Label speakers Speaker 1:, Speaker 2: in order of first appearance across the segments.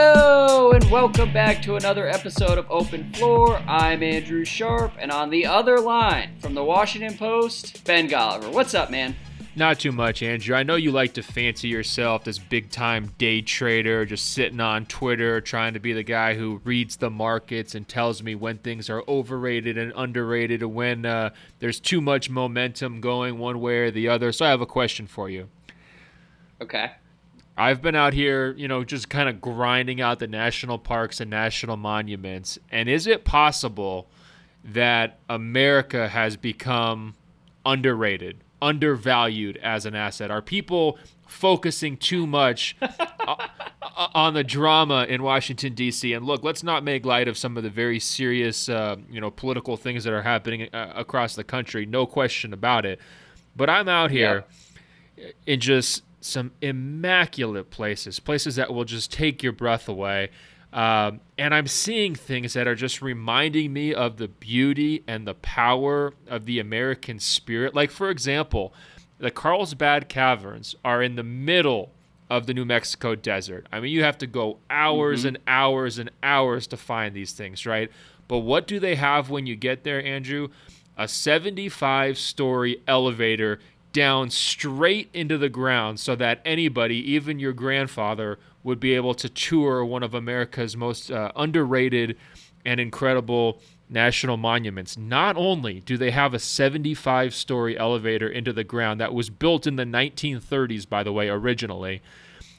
Speaker 1: Hello and welcome back to another episode of Open Floor. I'm Andrew Sharp, and on the other line from the Washington Post, Ben Golliver. What's up, man?
Speaker 2: Not too much, Andrew. I know you like to fancy yourself this big time day trader, just sitting on Twitter trying to be the guy who reads the markets and tells me when things are overrated and underrated, and when uh, there's too much momentum going one way or the other. So I have a question for you.
Speaker 1: Okay.
Speaker 2: I've been out here, you know, just kind of grinding out the national parks and national monuments. And is it possible that America has become underrated, undervalued as an asset? Are people focusing too much on the drama in Washington D.C. And look, let's not make light of some of the very serious, uh, you know, political things that are happening uh, across the country. No question about it. But I'm out here yeah. in just some immaculate places, places that will just take your breath away. Um, and I'm seeing things that are just reminding me of the beauty and the power of the American spirit. Like, for example, the Carlsbad Caverns are in the middle of the New Mexico desert. I mean, you have to go hours mm-hmm. and hours and hours to find these things, right? But what do they have when you get there, Andrew? A 75 story elevator down straight into the ground so that anybody, even your grandfather, would be able to tour one of America's most uh, underrated and incredible national monuments. Not only do they have a 75 story elevator into the ground that was built in the 1930s, by the way, originally,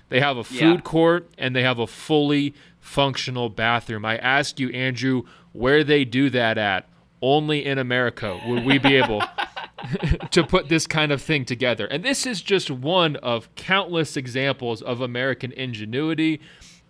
Speaker 2: they have a food yeah. court and they have a fully functional bathroom. I ask you, Andrew, where they do that at? Only in America would we be able to put this kind of thing together. And this is just one of countless examples of American ingenuity,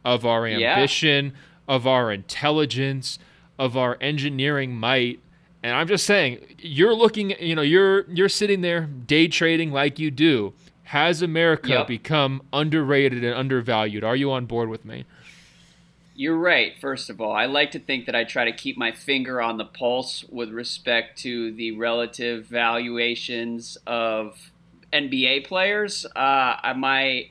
Speaker 2: of our ambition, yeah. of our intelligence, of our engineering might. And I'm just saying, you're looking, you know, you're you're sitting there day trading like you do. Has America yep. become underrated and undervalued? Are you on board with me?
Speaker 1: You're right, first of all. I like to think that I try to keep my finger on the pulse with respect to the relative valuations of NBA players. Uh, my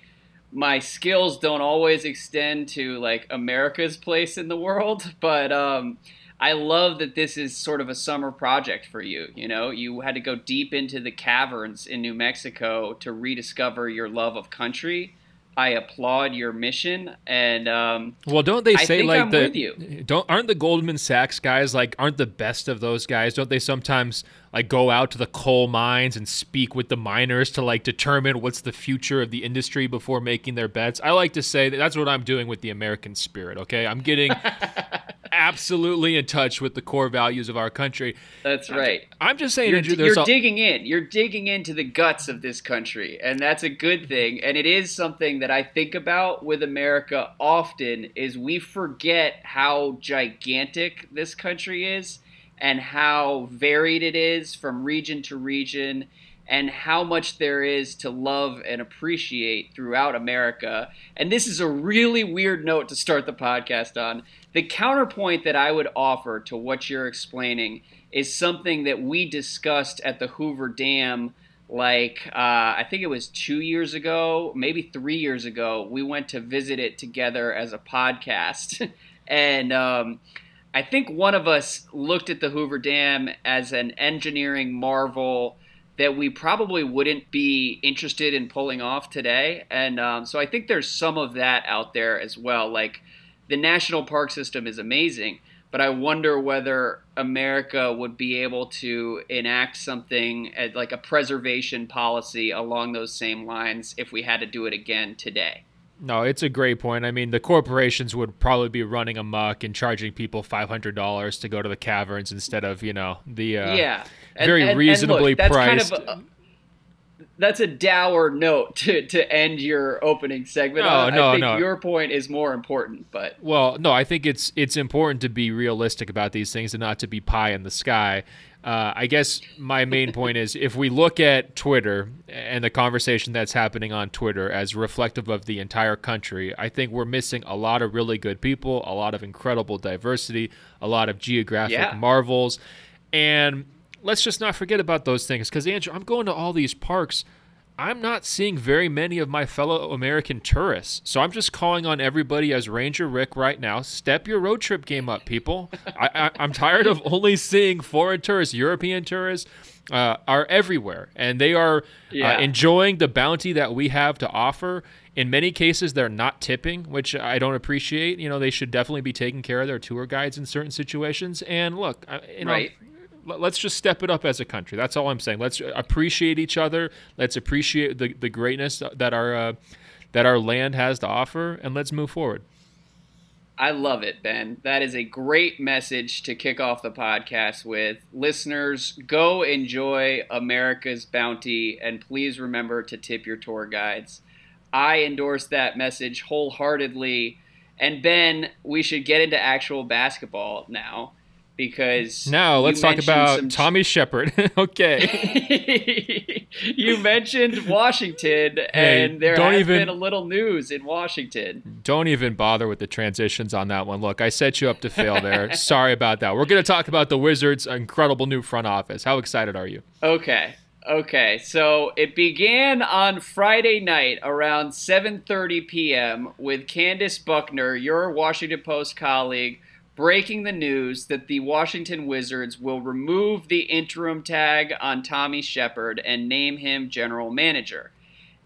Speaker 1: my skills don't always extend to like America's place in the world, but um, I love that this is sort of a summer project for you. You know, you had to go deep into the caverns in New Mexico to rediscover your love of country I applaud your mission. And um,
Speaker 2: well, don't they say like I'm the don't aren't the Goldman Sachs guys like aren't the best of those guys? Don't they sometimes like go out to the coal mines and speak with the miners to like determine what's the future of the industry before making their bets? I like to say that that's what I'm doing with the American spirit. Okay, I'm getting absolutely in touch with the core values of our country.
Speaker 1: That's right.
Speaker 2: I'm, just saying,
Speaker 1: you're,
Speaker 2: Andrew,
Speaker 1: you're
Speaker 2: a-
Speaker 1: digging in. You're digging into the guts of this country, and that's a good thing. And it is something that I think about with America often. Is we forget how gigantic this country is, and how varied it is from region to region and how much there is to love and appreciate throughout America. And this is a really weird note to start the podcast on. The counterpoint that I would offer to what you're explaining is something that we discussed at the Hoover Dam. Like, uh, I think it was two years ago, maybe three years ago, we went to visit it together as a podcast. and um, I think one of us looked at the Hoover Dam as an engineering marvel that we probably wouldn't be interested in pulling off today. And um, so I think there's some of that out there as well. Like the national park system is amazing, but I wonder whether America would be able to enact something like a preservation policy along those same lines if we had to do it again today.
Speaker 2: No, it's a great point. I mean, the corporations would probably be running amok and charging people five hundred dollars to go to the caverns instead of you know the uh,
Speaker 1: yeah
Speaker 2: very and, reasonably
Speaker 1: and look,
Speaker 2: priced.
Speaker 1: Kind of a, that's a dour note to, to end your opening segment.
Speaker 2: No, no,
Speaker 1: I think
Speaker 2: no.
Speaker 1: your point is more important, but
Speaker 2: Well, no, I think it's it's important to be realistic about these things and not to be pie in the sky. Uh, I guess my main point is if we look at Twitter and the conversation that's happening on Twitter as reflective of the entire country, I think we're missing a lot of really good people, a lot of incredible diversity, a lot of geographic
Speaker 1: Yeah.
Speaker 2: marvels, and let's just not forget about those things. Because Andrew, I'm going to all these parks. I'm not seeing very many of my fellow American tourists. So I'm just calling on everybody as Ranger Rick right now. Step your road trip game up, people. I, I'm tired of only seeing foreign tourists, European tourists. Uh, are everywhere, and they are
Speaker 1: Yeah.
Speaker 2: uh, enjoying the bounty that we have to offer. In many cases, they're not tipping, which I don't appreciate. You know, they should definitely be taking care of their tour guides in certain situations. And look, you know,
Speaker 1: Right.
Speaker 2: Let- let's just step it up as a country. That's all I'm saying. Let's appreciate each other. Let's appreciate the, the greatness that our uh, that our land has to offer, and let's move forward.
Speaker 1: I love it, Ben. That is a great message to kick off the podcast with. Listeners, go enjoy America's bounty and please remember to tip your tour guides. I endorse that message wholeheartedly. And Ben, we should get into actual basketball now because
Speaker 2: Now let's talk about
Speaker 1: some-
Speaker 2: Tommy Sheppard. okay.
Speaker 1: you mentioned Washington,
Speaker 2: Hey,
Speaker 1: and there has
Speaker 2: even-
Speaker 1: been a little news in Washington.
Speaker 2: Don't even bother with the transitions on that one. Look, I set you up to fail there. Sorry about that. We're going to talk about the Wizards' incredible new front office. How excited are you?
Speaker 1: Okay. Okay. So it began on Friday night around 7:30 p.m. with Candace Buckner, your Washington Post colleague, breaking the news that the Washington Wizards will remove the interim tag on Tommy Sheppard and name him general manager.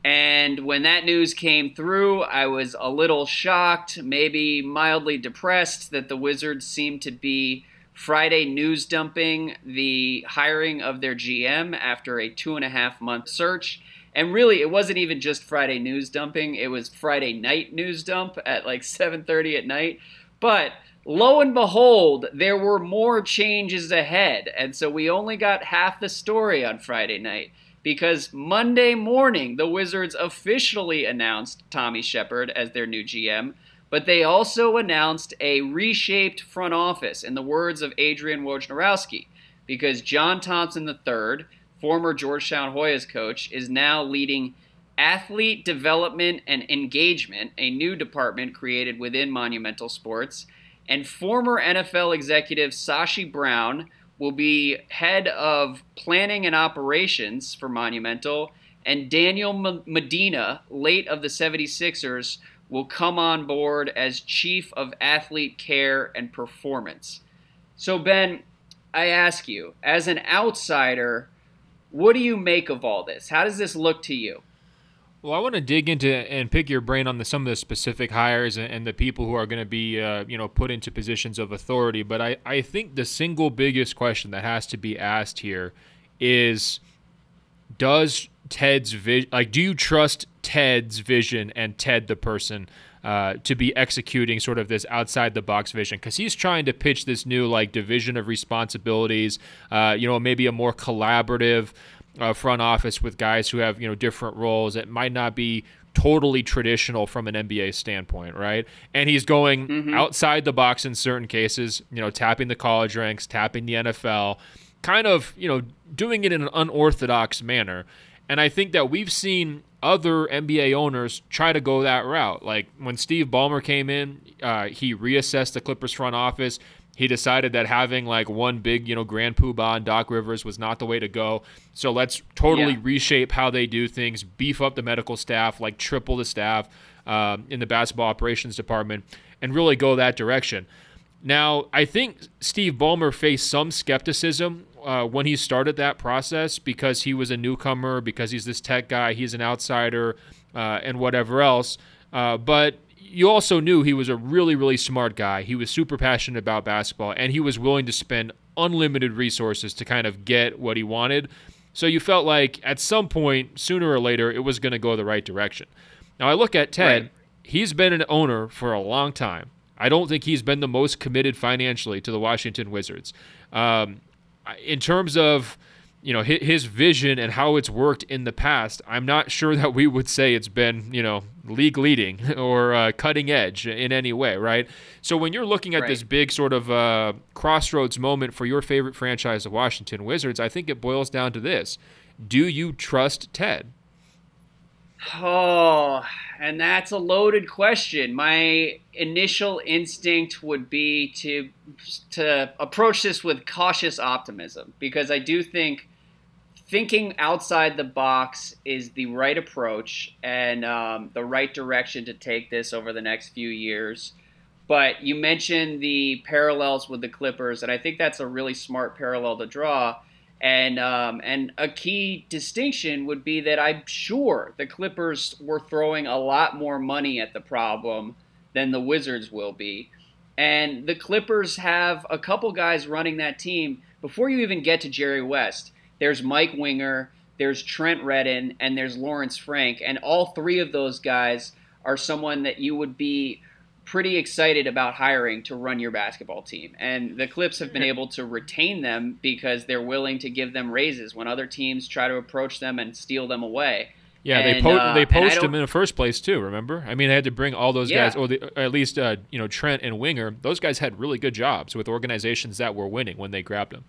Speaker 1: And when that news came through, I was a little shocked, maybe mildly depressed that the Wizards seemed to be Friday news dumping the hiring of their GM after a two and a half month search. And really, it wasn't even just Friday news dumping; it was Friday night news dump at like 7:30 at night. But lo and behold, there were more changes ahead, and so we only got half the story on Friday night because Monday morning the Wizards officially announced Tommy Sheppard as their new GM, but they also announced a reshaped front office, in the words of Adrian Wojnarowski, because John Thompson III, former Georgetown Hoyas coach, is now leading athlete development and engagement, a new department created within Monumental Sports, and former NFL executive Sashi Brown will be head of planning and operations for Monumental, and Daniel Medina, late of the 76ers, will come on board as chief of athlete care and performance. So, Ben, I ask you, as an outsider, what do you make of all this? How does this look to you?
Speaker 2: Well, I want to dig into and pick your brain on the, some of the specific hires and, and the people who are going to be, uh, you know, put into positions of authority. But I, I think the single biggest question that has to be asked here is, does Ted's vision, like, do you trust Ted's vision and Ted the person uh, to be executing sort of this outside the box vision? Because he's trying to pitch this new like division of responsibilities, uh, you know, maybe a more collaborative uh, front office with guys who have you know different roles that might not be totally traditional from an NBA standpoint, right? And he's going outside the box in certain cases, you know, tapping the college ranks, tapping the NFL, kind of, you know, doing it in an unorthodox manner. And I think that we've seen other NBA owners try to go that route. Like when Steve Ballmer came in, uh, he reassessed the Clippers front office. He decided that having like one big, you know, Grand Poobah and Doc Rivers was not the way to go. So let's totally
Speaker 1: Yeah.
Speaker 2: reshape how they do things, beef up the medical staff, like triple the staff um, in the basketball operations department, and really go that direction. Now, I think Steve Ballmer faced some skepticism uh, when he started that process because he was a newcomer, because he's this tech guy, he's an outsider, uh, and whatever else. Uh, but you also knew he was a really, really smart guy. He was super passionate about basketball, and he was willing to spend unlimited resources to kind of get what he wanted. So you felt like at some point, sooner or later, it was going to go the right direction. Now, I look at Ted,
Speaker 1: Right.
Speaker 2: he's been an owner for a long time. I don't think he's been the most committed financially to the Washington Wizards. Um, in terms of you know his vision and how it's worked in the past, I'm not sure that we would say it's been you know league leading or uh, cutting edge in any way, right? So when you're looking at right. this big sort of uh, crossroads moment for your favorite franchise, the Washington Wizards, I think it boils down to this: Do you trust Ted?
Speaker 1: Oh, and that's a loaded question. My initial instinct would be to to approach this with cautious optimism because I do think thinking outside the box is the right approach and um, the right direction to take this over the next few years. But you mentioned the parallels with the Clippers, and I think that's a really smart parallel to draw and um, and a key distinction would be that I'm sure the Clippers were throwing a lot more money at the problem than the Wizards will be. And the Clippers have a couple guys running that team. Before you even get to Jerry West, there's Mike Winger, there's Trent Redden, and there's Lawrence Frank. And all three of those guys are someone that you would be pretty excited about hiring to run your basketball team. And the Clips have been able to retain them because they're willing to give them raises when other teams try to approach them and steal them away.
Speaker 2: Yeah, and, they po- uh, they poached him in the first place too. Remember? I mean, they had to bring all those yeah. guys, or, the, or, at least uh, you know Trent and Winger. Those guys had really good jobs with organizations that were winning when they grabbed them.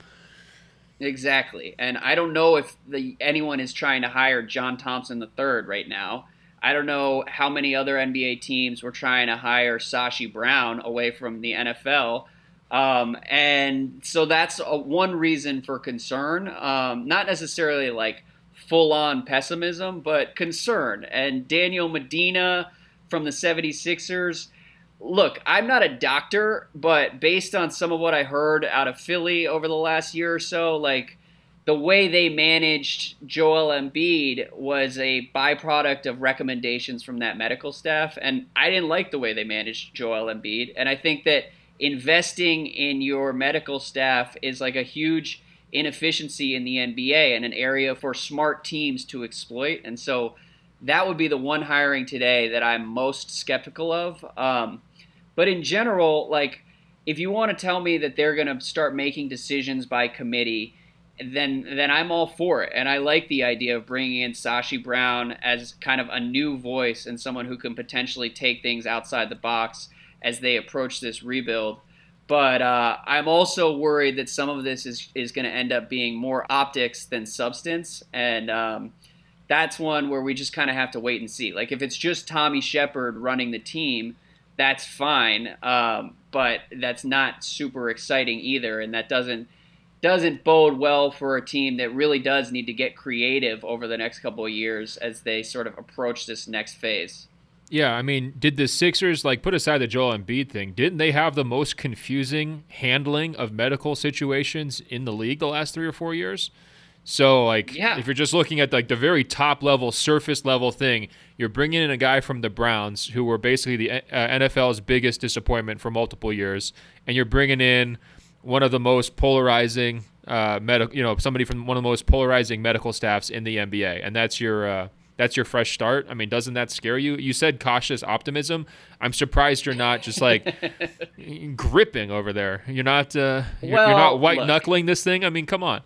Speaker 1: Exactly, and I don't know if the, anyone is trying to hire John Thompson III right now. I don't know how many other NBA teams were trying to hire Sashi Brown away from the NFL. Um, and so that's a, one reason for concern. Um, not necessarily like full on pessimism, but concern. And Daniel Medina from the 76ers. Look, I'm not a doctor, but based on some of what I heard out of Philly over the last year or so, like the way they managed Joel Embiid was a byproduct of recommendations from that medical staff. And I didn't like the way they managed Joel Embiid. And I think that investing in your medical staff is like a huge inefficiency in the NBA and an area for smart teams to exploit. And so that would be the one hiring today that I'm most skeptical of. Um, but in general, like, if you want to tell me that they're going to start making decisions by committee, then then I'm all for it. And I like the idea of bringing in Sashi Brown as kind of a new voice and someone who can potentially take things outside the box as they approach this rebuild. But uh, I'm also worried that some of this is, is going to end up being more optics than substance. And um, that's one where we just kind of have to wait and see. Like, if it's just Tommy Sheppard running the team, that's fine. Um, but that's not super exciting either. And that doesn't doesn't bode well for a team that really does need to get creative over the next couple of years as they sort of approach this next phase.
Speaker 2: Yeah, I mean, did the Sixers like put aside the Joel Embiid thing? Didn't they have the most confusing handling of medical situations in the league the last three or four years? So, like, yeah. if you're just looking at like the very top level, surface level thing, you're bringing in a guy from the Browns who were basically the uh, NFL's biggest disappointment for multiple years, and you're bringing in one of the most polarizing uh, medical, you know, somebody from one of the most polarizing medical staffs in the NBA, and that's your uh, that's your fresh start. I mean, doesn't that scare you? You said cautious optimism. I'm surprised you're not just like gripping over there. You're not uh, you're, well, you're not white knuckling this thing. I mean, come on.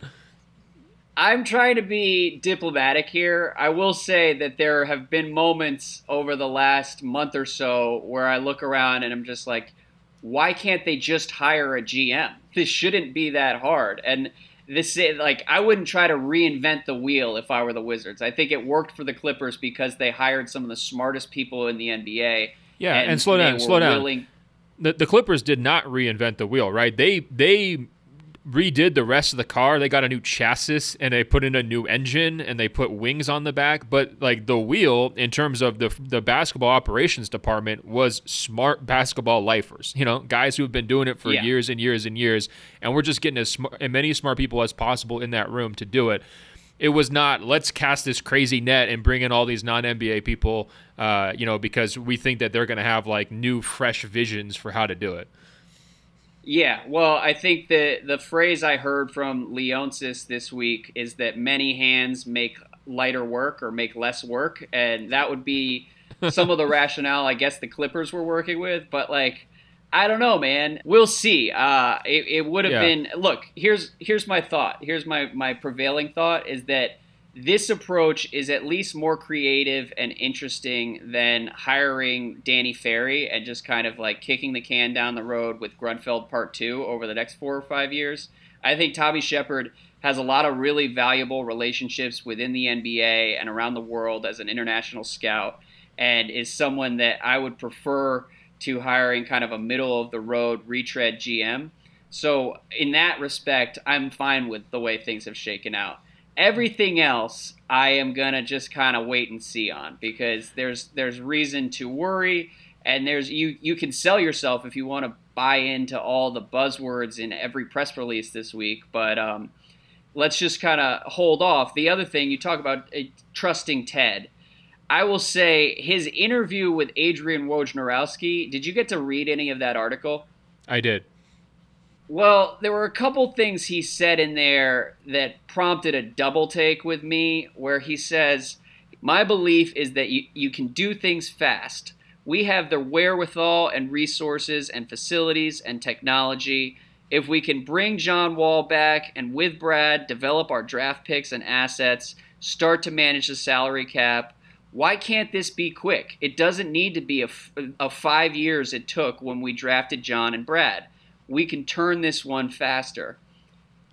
Speaker 1: I'm trying to be diplomatic here. I will say that there have been moments over the last month or so where I look around and I'm just like, why can't they just hire a GM? This shouldn't be that hard. And this is like I wouldn't try to reinvent the wheel if I were the Wizards. I think it worked for the Clippers because they hired some of the smartest people in the NBA.
Speaker 2: Yeah, and, and slow down, slow down. Willing... The, the Clippers did not reinvent the wheel, right? They they redid the rest of the car. They got a new chassis and they put in a new engine and they put wings on the back. But like the wheel, in terms of the the basketball operations department, was smart basketball lifers. You know, guys who have been doing it for yeah. years and years and years. And we're just getting as smart, as many smart people as possible in that room to do it. It was not let's cast this crazy net and bring in all these non NBA people, uh, you know, because we think that they're going to have like new, fresh visions for how to do it.
Speaker 1: Yeah, well, I think the the phrase I heard from Leonsis this week is that many hands make lighter work or make less work, and that would be some of the rationale I guess the Clippers were working with. But like, I don't know, man. We'll see. Uh, it, it would have
Speaker 2: Yeah.
Speaker 1: been. Look, here's here's my thought. Here's my my prevailing thought is that this approach is at least more creative and interesting than hiring Danny Ferry and just kind of like kicking the can down the road with Grunfeld Part Two over the next four or five years. I think Tommy Sheppard has a lot of really valuable relationships within the NBA and around the world as an international scout, and is someone that I would prefer to hiring kind of a middle of the road retread GM. So in that respect, I'm fine with the way things have shaken out. Everything else, I am gonna just kind of wait and see on because there's there's reason to worry, and there's you you can sell yourself if you want to buy into all the buzzwords in every press release this week, but um, let's just kind of hold off. The other thing you talk about uh, trusting Ted. I will say his interview with Adrian Wojnarowski. Did you get to read any of that article?
Speaker 2: I did.
Speaker 1: Well, there were a couple things he said in there that prompted a double take with me, where he says, My belief is that you, you can do things fast. We have the wherewithal and resources and facilities and technology. If we can bring John Wall back and with Brad develop our draft picks and assets, start to manage the salary cap, why can't this be quick? It doesn't need to be a, a five years it took when we drafted John and Brad we can turn this one faster.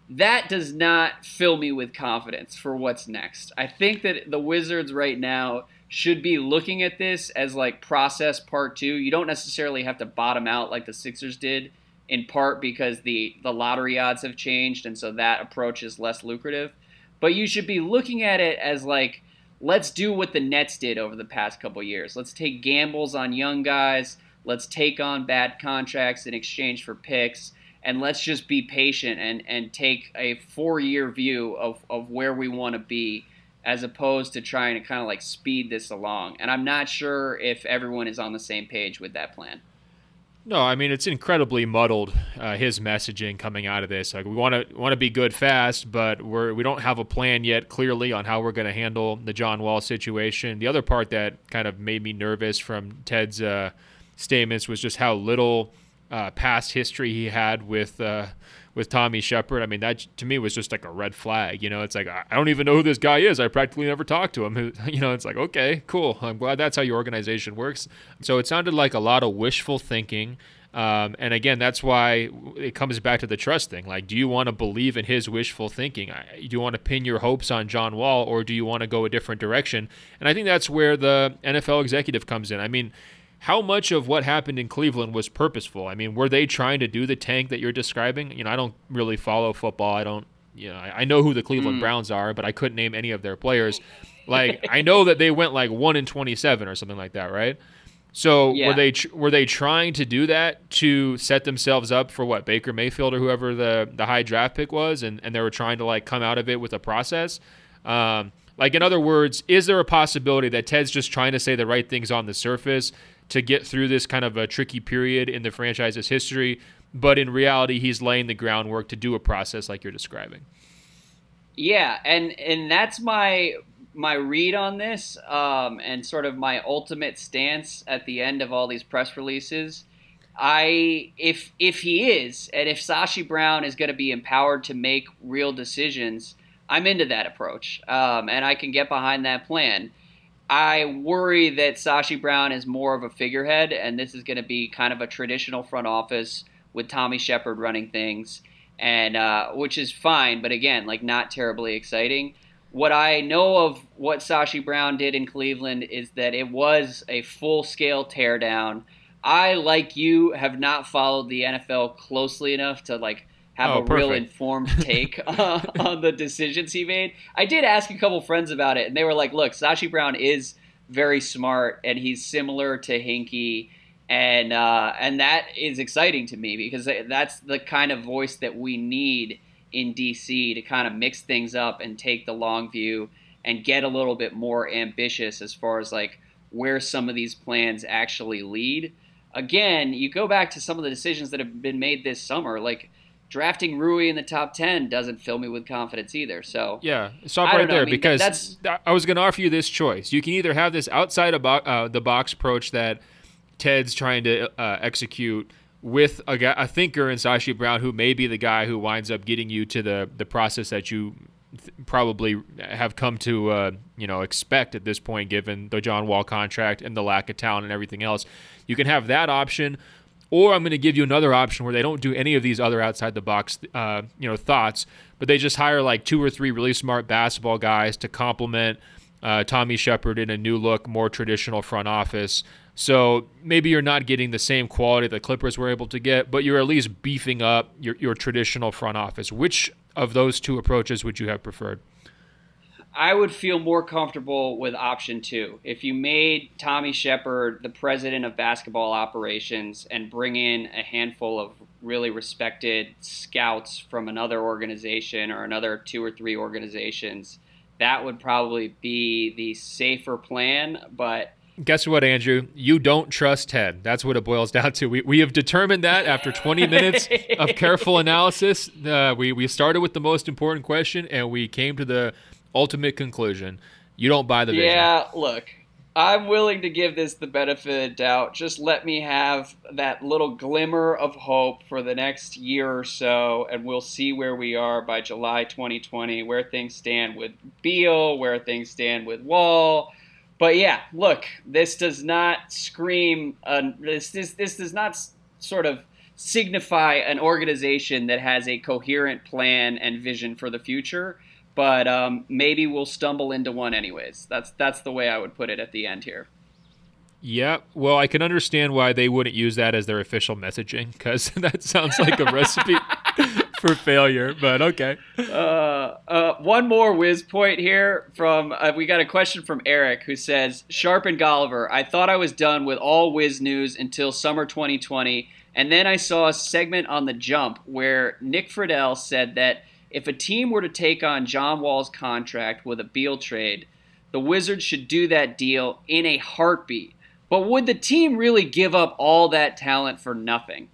Speaker 1: That does not fill me with confidence for what's next. I think that the Wizards right now should be looking at this as like process part two. You don't necessarily have to bottom out like the Sixers did, in part because the, the lottery odds have changed, and so that approach is less lucrative. But you should be looking at it as like, let's do what the Nets did over the past couple years. Let's take gambles on young guys. Let's take on bad contracts in exchange for picks, and let's just be patient and, and take a four year view of, of where we want to be as opposed to trying to kind of like speed this along. And I'm not sure if everyone is on the same page with that plan.
Speaker 2: No, I mean it's incredibly muddled. Uh, his messaging coming out of this, like we want to want to be good fast, but we're we don't have a plan yet clearly on how we're going to handle the John Wall situation. The other part that kind of made me nervous from Ted's uh, statements was just how little uh, past history he had with uh, with Tommy Sheppard. I mean, that to me was just like a red flag. You know, it's like I don't even know who this guy is. I practically never talked to him. You know, it's like okay, cool. I'm glad that's how your organization works. So it sounded like a lot of wishful thinking. Um, and again, that's why it comes back to the trust thing. Like, do you want to believe in his wishful thinking? Do you want to pin your hopes on John Wall, or do you want to go a different direction? And I think that's where the NFL executive comes in. I mean, how much of what happened in Cleveland was purposeful? I mean, were they trying to do the tank that you're describing? You know, I don't really follow football. I don't, you know, I, I know who the Cleveland Browns are, but I couldn't name any of their players. Like, I know that they went like one in twenty-seven or something like that, right? So
Speaker 1: Yeah.
Speaker 2: were they tr- were they trying to do that to set themselves up for what Baker Mayfield or whoever the the high draft pick was, and and they were trying to like come out of it with a process? Um, like in other words, is there a possibility that Ted's just trying to say the right things on the surface to get through this kind of a tricky period in the franchise's history, but in reality he's laying the groundwork to do a process like you're describing?
Speaker 1: Yeah, and and that's my my read on this, um, and sort of my ultimate stance at the end of all these press releases. I if if he is, and if Sashi Brown is going to be empowered to make real decisions, I'm into that approach, um, and I can get behind that plan. I worry that Sashi Brown is more of a figurehead, and this is going to be kind of a traditional front office with Tommy Sheppard running things, and uh, which is fine, but again, like not terribly exciting. What I know of what Sashi Brown did in Cleveland is that it was a full scale teardown. I, like you, have not followed the NFL closely enough to like have
Speaker 2: Oh,
Speaker 1: a real informed take uh, on the decisions he made. I did ask a couple friends about it, and they were like, "Look, Sashi Brown is very smart, and he's similar to Hinkie." and uh, and that is exciting to me because that's the kind of voice that we need in DC to kind of mix things up and take the long view and get a little bit more ambitious as far as like where some of these plans actually lead. Again, you go back to some of the decisions that have been made this summer, like drafting Rui in the top 10 doesn't fill me with confidence either. So
Speaker 2: Yeah, stop right
Speaker 1: know. I
Speaker 2: there
Speaker 1: mean,
Speaker 2: because
Speaker 1: that's-
Speaker 2: I was going to offer you this choice. You can either have this outside of bo- uh, the box approach that Ted's trying to uh, execute with a, guy, a thinker in Sashi Brown who may be the guy who winds up getting you to the, the process that you th- probably have come to uh, you know expect at this point, given the John Wall contract and the lack of talent and everything else. You can have that option, or I'm going to give you another option where they don't do any of these other outside the box uh, you know thoughts, but they just hire like two or three really smart basketball guys to complement uh, Tommy Sheppard in a new look, more traditional front office. So maybe you're not getting the same quality the Clippers were able to get, but you're at least beefing up your, your traditional front office. Which of those two approaches would you have preferred?
Speaker 1: I would feel more comfortable with option two. If you made Tommy Sheppard the president of basketball operations and bring in a handful of really respected scouts from another organization or another two or three organizations, that would probably be the safer plan. But
Speaker 2: Guess what, Andrew? You don't trust Ted. That's what it boils down to. We, we have determined that after 20 minutes of careful analysis. Uh, we, we started with the most important question and we came to the ultimate conclusion. You don't buy the vision.
Speaker 1: Yeah, look, I'm willing to give this the benefit of doubt. Just let me have that little glimmer of hope for the next year or so, and we'll see where we are by July 2020, where things stand with Beal, where things stand with Wall but yeah, look, this does not scream. Uh, this this this does not sort of signify an organization that has a coherent plan and vision for the future. But um, maybe we'll stumble into one anyways. That's that's the way I would put it at the end here.
Speaker 2: Yeah, well, I can understand why they wouldn't use that as their official messaging because that sounds like a recipe for failure, but okay.
Speaker 1: Uh, uh, one more whiz point here from uh, we got a question from Eric who says Sharp and Golliver. I thought I was done with all whiz news until summer 2020, and then I saw a segment on the Jump where Nick Friedell said that if a team were to take on John Wall's contract with a Beal trade, the Wizards should do that deal in a heartbeat. But would the team really give up all that talent for nothing?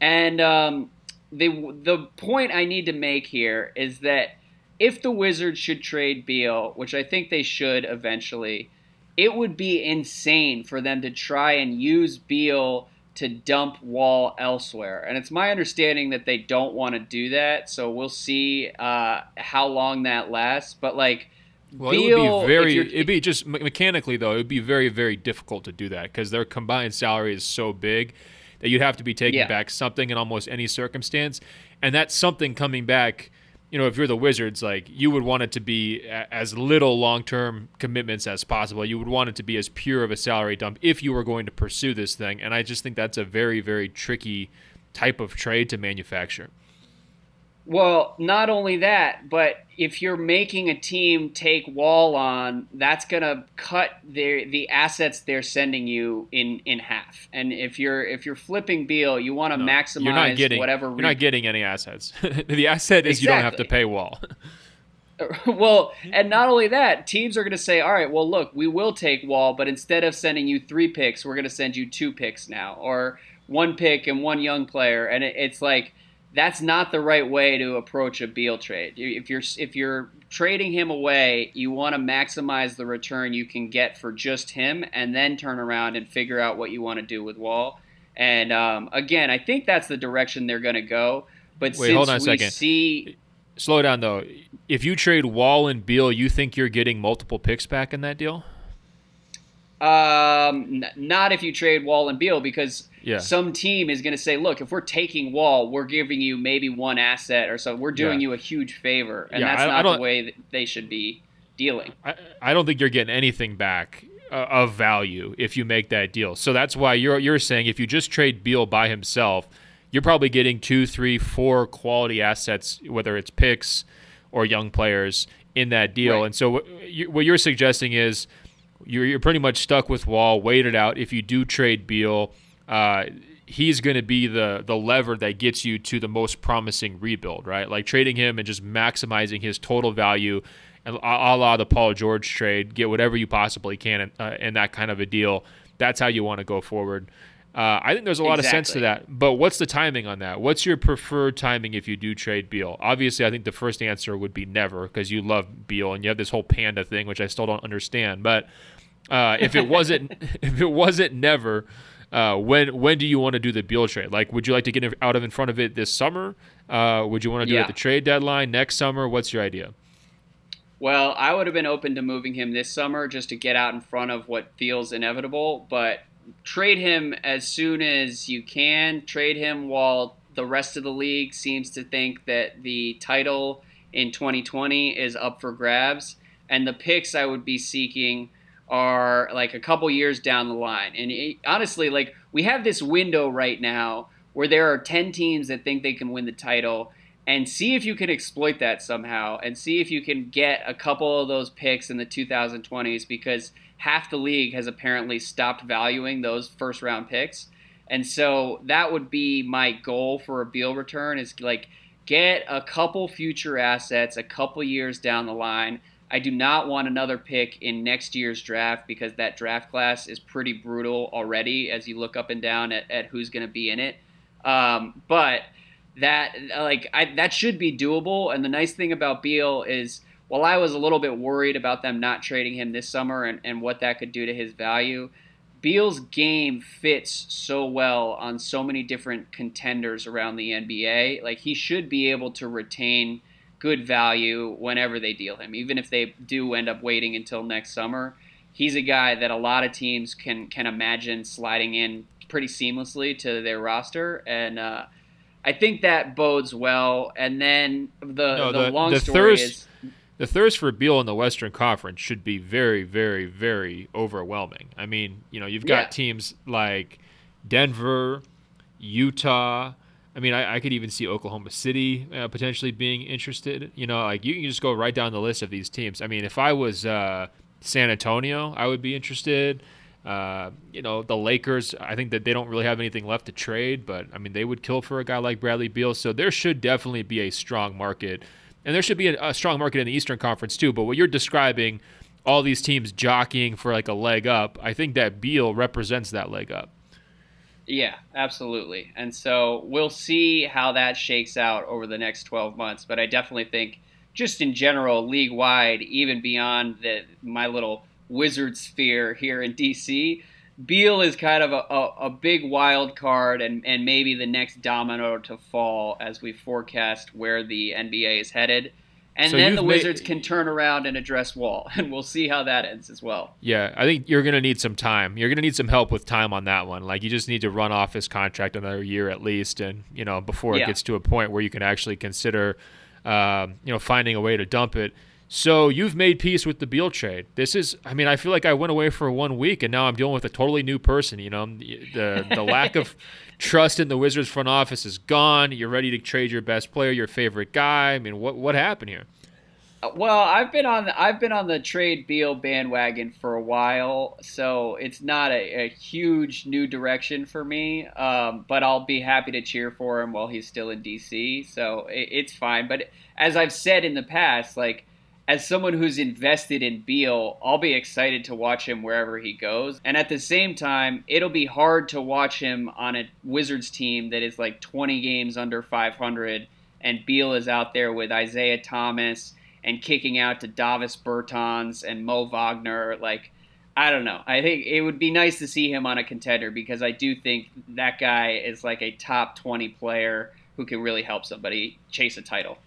Speaker 1: And um, the the point I need to make here is that if the Wizards should trade Beal, which I think they should eventually, it would be insane for them to try and use Beal to dump Wall elsewhere. And it's my understanding that they don't want to do that. So we'll see uh, how long that lasts. But like.
Speaker 2: Well, Beal, it would be very. It'd be just mechanically though. It would be very, very difficult to do that because their combined salary is so big that you'd have to be taking yeah. back something in almost any circumstance. And that's something coming back, you know, if you're the Wizards, like you would want it to be as little long term commitments as possible. You would want it to be as pure of a salary dump if you were going to pursue this thing. And I just think that's a very, very tricky type of trade to manufacture.
Speaker 1: Well, not only that, but if you're making a team take Wall on, that's gonna cut their the assets they're sending you in in half. And if you're if you're flipping Beal, you want to no, maximize you're not
Speaker 2: getting,
Speaker 1: whatever.
Speaker 2: You're not getting any assets. the asset is exactly. you don't have to pay Wall.
Speaker 1: well, and not only that, teams are going to say, "All right, well, look, we will take Wall, but instead of sending you three picks, we're going to send you two picks now, or one pick and one young player." And it, it's like that's not the right way to approach a Beal trade. If you're if you're trading him away, you want to maximize the return you can get for just him, and then turn around and figure out what you want to do with Wall. And um, again, I think that's the direction they're going to go. But
Speaker 2: Wait,
Speaker 1: since
Speaker 2: hold on a
Speaker 1: we
Speaker 2: second.
Speaker 1: see,
Speaker 2: slow down though. If you trade Wall and Beal, you think you're getting multiple picks back in that deal?
Speaker 1: Um, n- not if you trade Wall and Beal because yeah. some team is going to say, look, if we're taking Wall, we're giving you maybe one asset or so. We're doing yeah. you a huge favor, and yeah, that's I, not I the way that they should be dealing.
Speaker 2: I, I don't think you're getting anything back uh, of value if you make that deal. So that's why you're you're saying if you just trade Beal by himself, you're probably getting two, three, four quality assets, whether it's picks or young players in that deal. Right. And so what, you, what you're suggesting is you're, you're pretty much stuck with Wall. Wait it out. If you do trade Beal, uh, he's going to be the the lever that gets you to the most promising rebuild, right? Like trading him and just maximizing his total value, and a la the Paul George trade, get whatever you possibly can in, uh, in that kind of a deal. That's how you want to go forward. Uh, I think there's a lot exactly. of sense to that. But what's the timing on that? What's your preferred timing if you do trade Beal? Obviously, I think the first answer would be never because you love Beal and you have this whole panda thing, which I still don't understand. But uh, if it wasn't if it wasn't never, Uh, when when do you want to do the Beal trade? Like, would you like to get out of in front of it this summer? Uh, would you want to do yeah. it at the trade deadline next summer? What's your idea?
Speaker 1: Well, I would have been open to moving him this summer just to get out in front of what feels inevitable, but trade him as soon as you can. Trade him while the rest of the league seems to think that the title in 2020 is up for grabs. And the picks I would be seeking are like a couple years down the line. And it, honestly, like we have this window right now where there are 10 teams that think they can win the title and see if you can exploit that somehow and see if you can get a couple of those picks in the 2020s because half the league has apparently stopped valuing those first round picks. And so that would be my goal for a Beal return is like get a couple future assets a couple years down the line. I do not want another pick in next year's draft because that draft class is pretty brutal already as you look up and down at, at who's going to be in it. Um, but that like I, that should be doable. And the nice thing about Beal is, while I was a little bit worried about them not trading him this summer and, and what that could do to his value, Beal's game fits so well on so many different contenders around the NBA. Like he should be able to retain good value whenever they deal him, even if they do end up waiting until next summer. He's a guy that a lot of teams can can imagine sliding in pretty seamlessly to their roster, and uh, I think that bodes well. And then the no, the, the, long the story thirst, is
Speaker 2: the thirst for Beal in the Western Conference should be very, very, very overwhelming. I mean, you know, you've got yeah. teams like Denver, Utah. I mean, I, I could even see Oklahoma City uh, potentially being interested. You know, like you can just go right down the list of these teams. I mean, if I was uh, San Antonio, I would be interested. Uh, you know, the Lakers, I think that they don't really have anything left to trade, but I mean, they would kill for a guy like Bradley Beal. So there should definitely be a strong market. And there should be a, a strong market in the Eastern Conference too. But what you're describing, all these teams jockeying for like a leg up, I think that Beal represents that leg up.
Speaker 1: Yeah, absolutely. And so we'll see how that shakes out over the next 12 months. But I definitely think, just in general, league wide, even beyond the, my little wizard sphere here in DC. Beal is kind of a, a, a, big wild card and, and maybe the next domino to fall as we forecast where the NBA is headed. And so then the Wizards can turn around and address Wall, and we'll see how that ends as well.
Speaker 2: Yeah, I think you're going to need some time. You're going to need some help with time on that one. Like you just need to run off his contract another year at least, and you know before it yeah. gets to a point where you can actually consider, um, you know, finding a way to dump it. So you've made peace with the Beal trade. This is, I mean, I feel like I went away for one week and now I'm dealing with a totally new person. You know, the the lack of trust in the Wizards front office is gone. You're ready to trade your best player, your favorite guy. I mean, what what happened here?
Speaker 1: Uh, well, I've been on the, I've been on the trade Beal bandwagon for a while, so it's not a, a huge new direction for me. Um, but I'll be happy to cheer for him while he's still in DC, so it, it's fine. But as I've said in the past, like as someone who's invested in Beal, I'll be excited to watch him wherever he goes. And at the same time, it'll be hard to watch him on a Wizards team that is like 20 games under 500 and Beal is out there with Isaiah Thomas and kicking out to Davis Bertans and Mo Wagner. Like, I don't know. I think it would be nice to see him on a contender because I do think that guy is like a top 20 player who can really help somebody chase a title.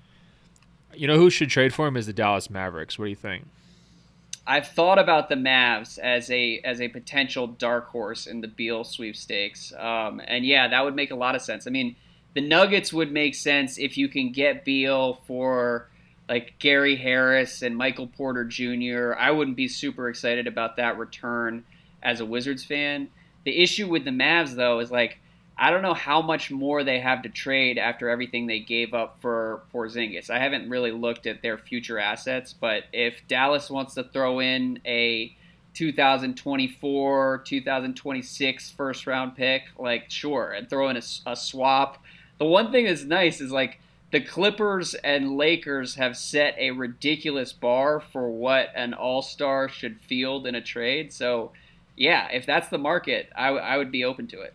Speaker 2: You know who should trade for him is the Dallas Mavericks. What do you think?
Speaker 1: I've thought about the Mavs as a as a potential dark horse in the Beal sweepstakes, um, and yeah, that would make a lot of sense. I mean, the Nuggets would make sense if you can get Beal for like Gary Harris and Michael Porter Jr. I wouldn't be super excited about that return as a Wizards fan. The issue with the Mavs though is like I don't know how much more they have to trade after everything they gave up for Porzingis. I haven't really looked at their future assets, but if Dallas wants to throw in a 2024, 2026 first round pick, like sure, and throw in a, a swap. The one thing that's nice is like the Clippers and Lakers have set a ridiculous bar for what an all star should field in a trade. So, yeah, if that's the market, I, w- I would be open to it.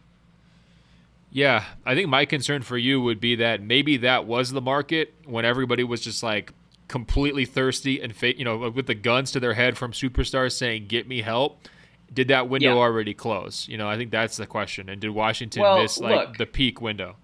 Speaker 2: Yeah, I think my concern for you would be that maybe that was the market when everybody was just like completely thirsty and fa- you know with the guns to their head from superstars saying "Get me help." did that window
Speaker 1: Yeah.
Speaker 2: already close? You know, I think that's the question. And did Washington
Speaker 1: Well,
Speaker 2: miss like
Speaker 1: look.
Speaker 2: the peak window?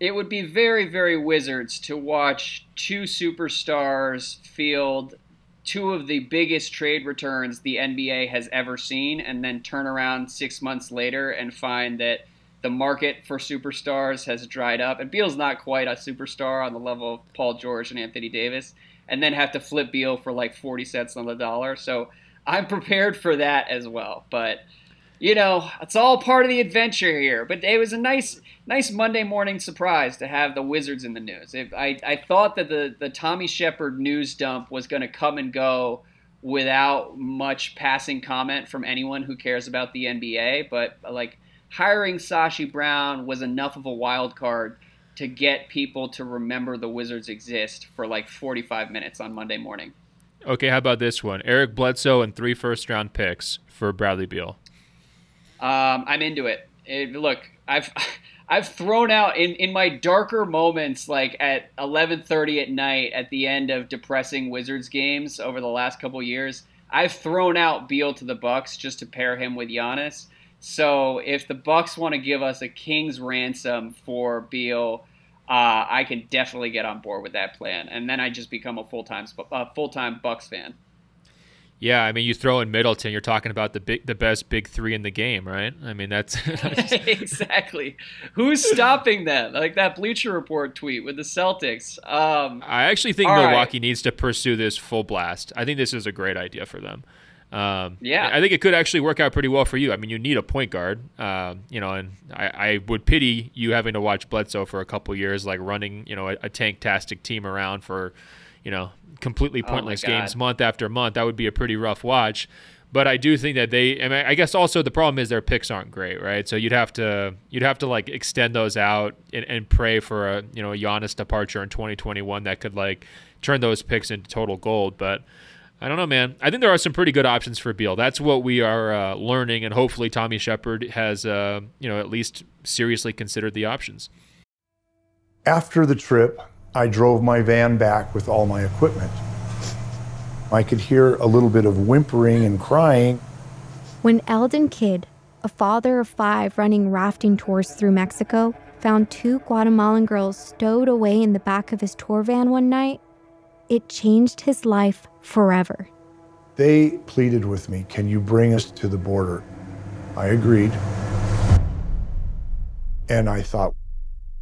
Speaker 1: It would be very, very Wizards to watch two superstars field two of the biggest trade returns the NBA has ever seen, and then turn around six months later and find that the market for superstars has dried up. And Beal's not quite a superstar on the level of Paul George and Anthony Davis, and then have to flip Beal for like 40 cents on the dollar. So I'm prepared for that as well. But you know, it's all part of the adventure here. But it was a nice, nice Monday morning surprise to have the Wizards in the news. I, I thought that the, the Tommy Sheppard news dump was going to come and go without much passing comment from anyone who cares about the NBA. But like hiring Sashi Brown was enough of a wild card to get people to remember the Wizards exist for like 45 minutes on Monday morning.
Speaker 2: Okay, how about this one? Eric Bledsoe and three first round picks for Bradley Beal.
Speaker 1: Um, I'm into it. it. Look, I've I've thrown out in, in my darker moments, like at 11:30 at night at the end of depressing Wizards games over the last couple years. I've thrown out Beal to the Bucks just to pair him with Giannis. So if the Bucks want to give us a king's ransom for Beal, uh, I can definitely get on board with that plan, and then I just become a full time uh, full time Bucks fan.
Speaker 2: Yeah, I mean, you throw in Middleton, you're talking about the big, the best big three in the game, right? I mean, that's,
Speaker 1: exactly. Who's stopping them? Like that Bleacher Report tweet with the Celtics. Um,
Speaker 2: I actually think
Speaker 1: All right.
Speaker 2: Milwaukee needs to pursue this full blast. I think this is a great idea for them. Um,
Speaker 1: Yeah.
Speaker 2: I think it could actually work out pretty well for you. I mean, you need a point guard, um, you know, and I, I would pity you having to watch Bledsoe for a couple years, like running, you know, a, a tank-tastic team around for, you know, completely
Speaker 1: Oh
Speaker 2: pointless
Speaker 1: God.
Speaker 2: games month after month. That would be a pretty rough watch. But I do think that they, I, mean, I guess also the problem is their picks aren't great, right? So you'd have to, you'd have to like extend those out and, and pray for a, you know, a Giannis departure in 2021 that could like turn those picks into total gold. But I don't know, man. I think there are some pretty good options for Beal. That's what we are uh, learning, and hopefully Tommy Sheppard has, uh, you know, at least seriously considered the options.
Speaker 3: After the trip, I drove my van back with all my equipment. I could hear a little bit of whimpering and crying.
Speaker 4: When Eldon Kidd, a father of five running rafting tours through Mexico, found two Guatemalan girls stowed away in the back of his tour van one night, it changed his life forever.
Speaker 3: They pleaded with me, Can you bring us to the border? I agreed. And I thought,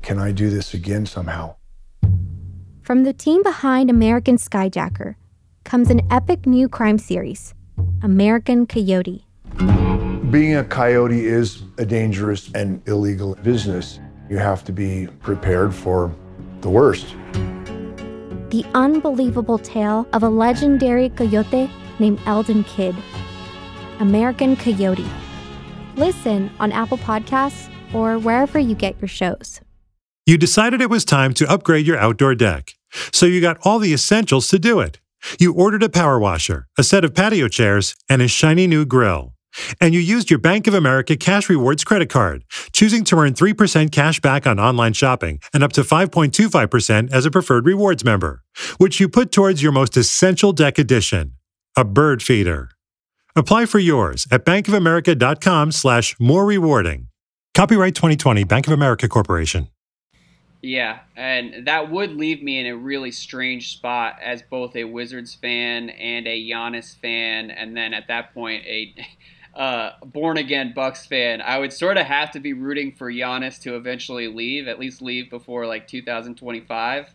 Speaker 3: Can I do this again somehow?
Speaker 4: From the team behind American Skyjacker comes an epic new crime series, American Coyote.
Speaker 3: Being a coyote is a dangerous and illegal business. You have to be prepared for the worst.
Speaker 4: The unbelievable tale of a legendary coyote named Eldon Kidd. American Coyote. Listen on Apple Podcasts or wherever you get your shows.
Speaker 5: You decided it was time to upgrade your outdoor deck. So you got all the essentials to do it. You ordered a power washer, a set of patio chairs, and a shiny new grill. And you used your Bank of America Cash Rewards credit card, choosing to earn 3% cash back on online shopping and up to 5.25% as a preferred rewards member, which you put towards your most essential deck addition, a bird feeder. Apply for yours at bankofamerica.com slash more rewarding. Copyright 2020 Bank of America Corporation.
Speaker 1: Yeah, and that would leave me in a really strange spot as both a Wizards fan and a Giannis fan, and then at that point a uh, born again Bucks fan. I would sort of have to be rooting for Giannis to eventually leave, at least leave before like 2025.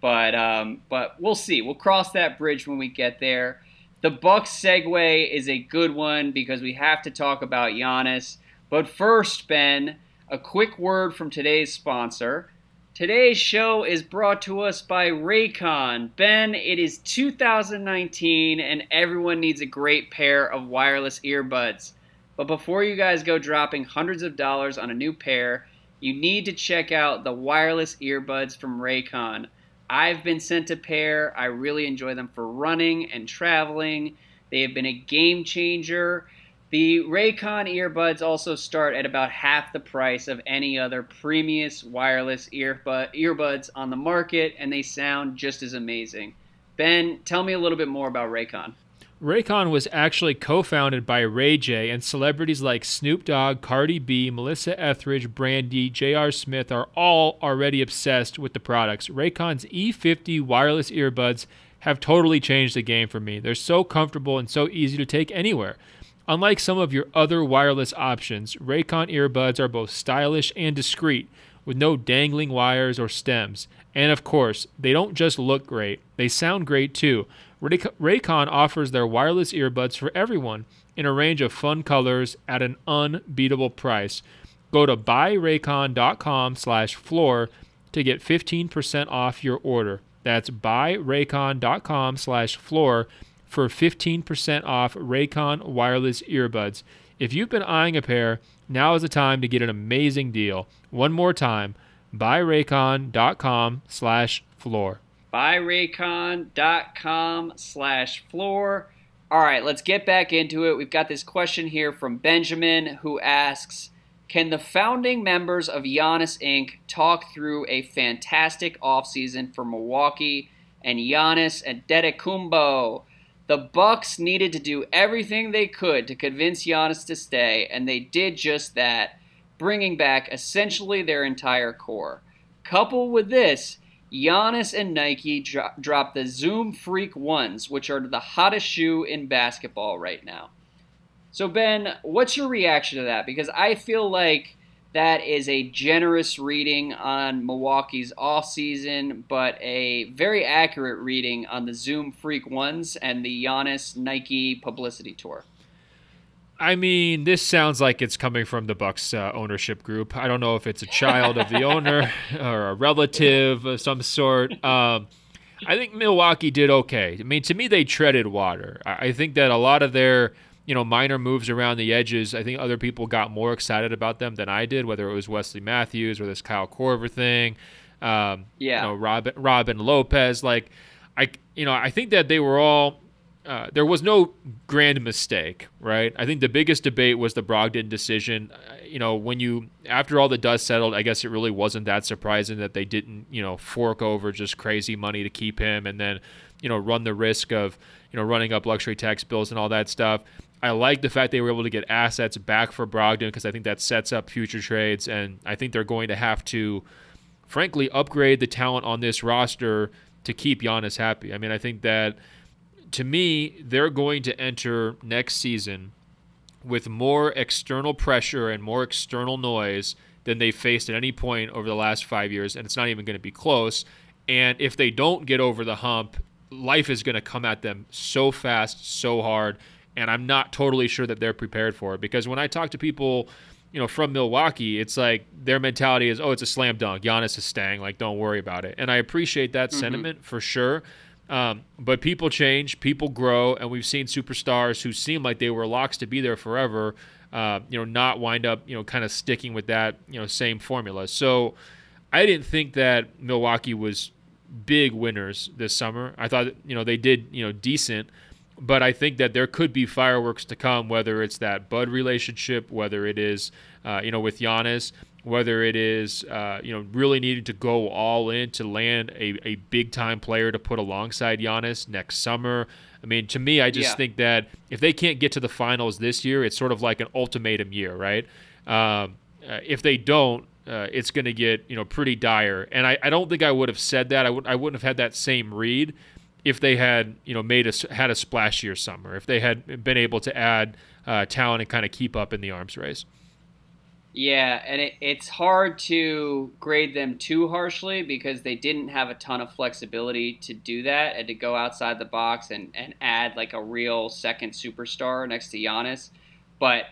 Speaker 1: But um, but we'll see. We'll cross that bridge when we get there. The Bucks segue is a good one because we have to talk about Giannis. But first, Ben, a quick word from today's sponsor. Today's show is brought to us by Raycon. Ben, it is 2019 and everyone needs a great pair of wireless earbuds. But before you guys go dropping hundreds of dollars on a new pair, you need to check out the wireless earbuds from Raycon. I've been sent a pair. I really enjoy them for running and traveling. They have been a game changer. The Raycon earbuds also start at about half the price of any other premium wireless earbud, earbuds on the market, and they sound just as amazing. Ben, tell me a little bit more about Raycon.
Speaker 2: Raycon was actually co-founded by Ray J, and celebrities like Snoop Dogg, Cardi B, Melissa Etheridge, Brandy, J.R. Smith are all already obsessed with the products. Raycon's E50 wireless earbuds have totally changed the game for me. They're so comfortable and so easy to take anywhere. Unlike some of your other wireless options, Raycon earbuds are both stylish and discreet, with no dangling wires or stems. And of course, they don't just look great, they sound great too. Raycon offers their wireless earbuds for everyone in a range of fun colors at an unbeatable price. Go to buyraycon.com slash floor to get 15% off your order. That's buyraycon.com slash floor for 15% off Raycon wireless earbuds. If you've been eyeing a pair, now is the time to get an amazing deal. One more time, buyraycon.com slash floor.
Speaker 1: Buyraycon.com slash floor. All right, let's get back into it. We've got this question here from Benjamin who asks, can the founding members of Giannis Inc. talk through a fantastic offseason for Milwaukee and Giannis and Antetokounmpo? The Bucks needed to do everything they could to convince Giannis to stay, and they did just that, bringing back essentially their entire core. Coupled with this, Giannis and Nike dro- dropped the Zoom Freak ones, which are the hottest shoe in basketball right now. So Ben, what's your reaction to that? Because I feel like that is a generous reading on Milwaukee's off season, but a very accurate reading on the Zoom Freak ones and the Giannis Nike publicity tour.
Speaker 2: I mean, this sounds like it's coming from the Bucks uh, ownership group. I don't know if it's a child of the owner or a relative of some sort. Um, I think Milwaukee did okay. I mean, to me, they treaded water. I think that a lot of their you know, minor moves around the edges. I think other people got more excited about them than I did, whether it was Wesley Matthews or this Kyle Korver thing. Um, yeah. You know, Robin, Robin Lopez. Like, I, you know, I think that they were all. Uh, there was no grand mistake, right? I think the biggest debate was the Brogdon decision. Uh, you know, when you after all the dust settled, I guess it really wasn't that surprising that they didn't, you know, fork over just crazy money to keep him, and then, you know, run the risk of, you know, running up luxury tax bills and all that stuff. I like the fact they were able to get assets back for Brogdon because I think that sets up future trades, and I think they're going to have to, frankly, upgrade the talent on this roster to keep Giannis happy. I mean, I think that to me, they're going to enter next season with more external pressure and more external noise than they faced at any point over the last five years, and it's not even going to be close. And if they don't get over the hump, life is going to come at them so fast, so hard and I'm not totally sure that they're prepared for it because when I talk to people, you know, from Milwaukee, it's like their mentality is, oh, it's a slam dunk. Giannis is staying. Like, don't worry about it. And I appreciate that mm-hmm. sentiment for sure. Um, but people change, people grow, and we've seen superstars who seem like they were locks to be there forever. Uh, you know, not wind up, you know, kind of sticking with that, you know, same formula. So I didn't think that Milwaukee was big winners this summer. I thought, you know, they did, you know, decent but I think that there could be fireworks to come, whether it's that Bud relationship, whether it is, uh, you know, with Giannis, whether it is, uh, you know, really needing to go all in to land a, a big time player to put alongside Giannis next summer. I mean, to me, I just yeah. think that if they can't get to the finals this year, it's sort of like an ultimatum year, right? Um, uh, if they don't, uh, it's going to get you know pretty dire. And I, I don't think I would have said that. I would I wouldn't have had that same read if they had you know made a had a splashier summer, if they had been able to add uh, talent and kind of keep up in the arms race.
Speaker 1: Yeah, and it, it's hard to grade them too harshly because they didn't have a ton of flexibility to do that and to go outside the box and, and add like a real second superstar next to Giannis. But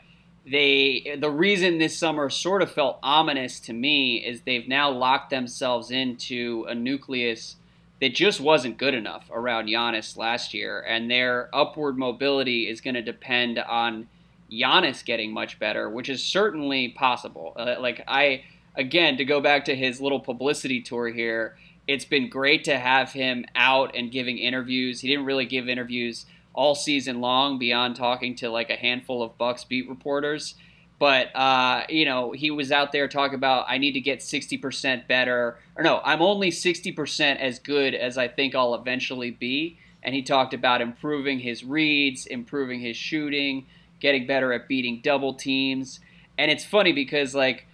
Speaker 1: they the reason this summer sort of felt ominous to me is they've now locked themselves into a nucleus that just wasn't good enough around Giannis last year, and their upward mobility is going to depend on Giannis getting much better, which is certainly possible. Uh, like I again to go back to his little publicity tour here, it's been great to have him out and giving interviews. He didn't really give interviews all season long beyond talking to like a handful of Bucks beat reporters. But uh, you know, he was out there talking about I need to get 60% better, or no, I'm only 60% as good as I think I'll eventually be. and he talked about improving his reads, improving his shooting, getting better at beating double teams. And it's funny because like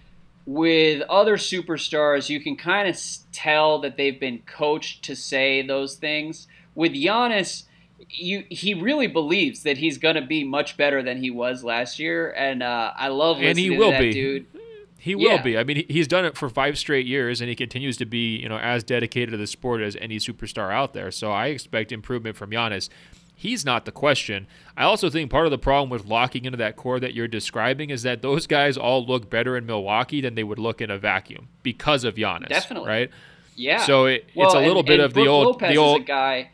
Speaker 1: with other superstars, you can kind of tell that they've been coached to say those things. With Giannis, you he really believes that he's going to be much better than he was last year, and uh, I love listening
Speaker 2: and he will
Speaker 1: to that
Speaker 2: be.
Speaker 1: dude.
Speaker 2: He will
Speaker 1: Yeah.
Speaker 2: be. I mean, he's done it for five straight years, and he continues to be, you know, as dedicated to the sport as any superstar out there. So I expect improvement from Giannis. He's not the question. I also think part of the problem with locking into that core that you're describing is that those guys all look better in Milwaukee than they would look in a vacuum because of Giannis.
Speaker 1: Definitely.
Speaker 2: right.
Speaker 1: Yeah.
Speaker 2: So it,
Speaker 1: Well,
Speaker 2: it's a little
Speaker 1: and-
Speaker 2: bit
Speaker 1: and
Speaker 2: of the old,
Speaker 1: Lopez
Speaker 2: the
Speaker 1: is
Speaker 2: old.
Speaker 1: a guy.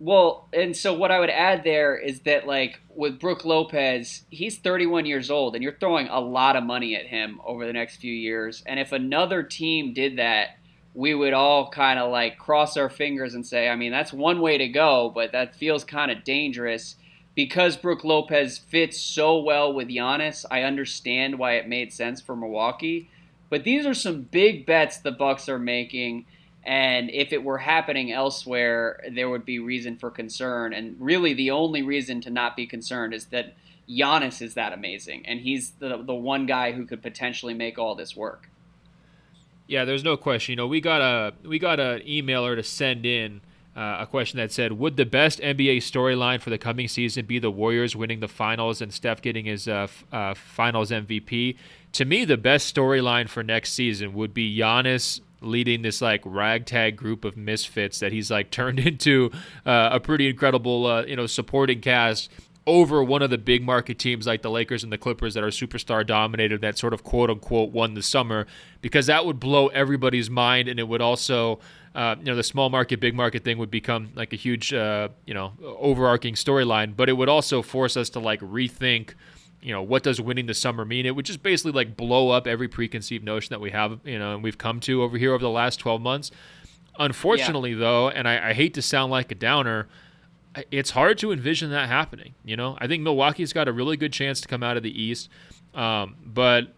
Speaker 1: Well, and so what I would add there is that like with Brook Lopez, he's 31 years old, and you're throwing a lot of money at him over the next few years. And if another team did that, we would all kind of like cross our fingers and say, I mean, that's one way to go, but that feels kind of dangerous. Because Brook Lopez fits so well with Giannis, I understand why it made sense for Milwaukee. But these are some big bets the Bucks are making, and if it were happening elsewhere, there would be reason for concern. And really, the only reason to not be concerned is that Giannis is that amazing, and he's the the one guy who could potentially make all this work.
Speaker 2: Yeah, there's no question. You know, we got a we got an emailer to send in uh, a question that said, "Would the best NBA storyline for the coming season be the Warriors winning the finals and Steph getting his uh, f- uh, Finals MVP?" To me, the best storyline for next season would be Giannis leading this like ragtag group of misfits that he's like turned into uh, a pretty incredible uh, you know supporting cast over one of the big market teams like the Lakers and the Clippers that are superstar dominated that sort of quote unquote won the summer because that would blow everybody's mind and it would also uh, you know the small market big market thing would become like a huge uh, you know overarching storyline but it would also force us to like rethink you know what does winning the summer mean? It would just basically like blow up every preconceived notion that we have you know and we've come to over here over the last 12 months. Unfortunately though and I, I hate to sound like a downer it's hard to envision that happening. You know, I think Milwaukee's got a really good chance to come out of the East, um, but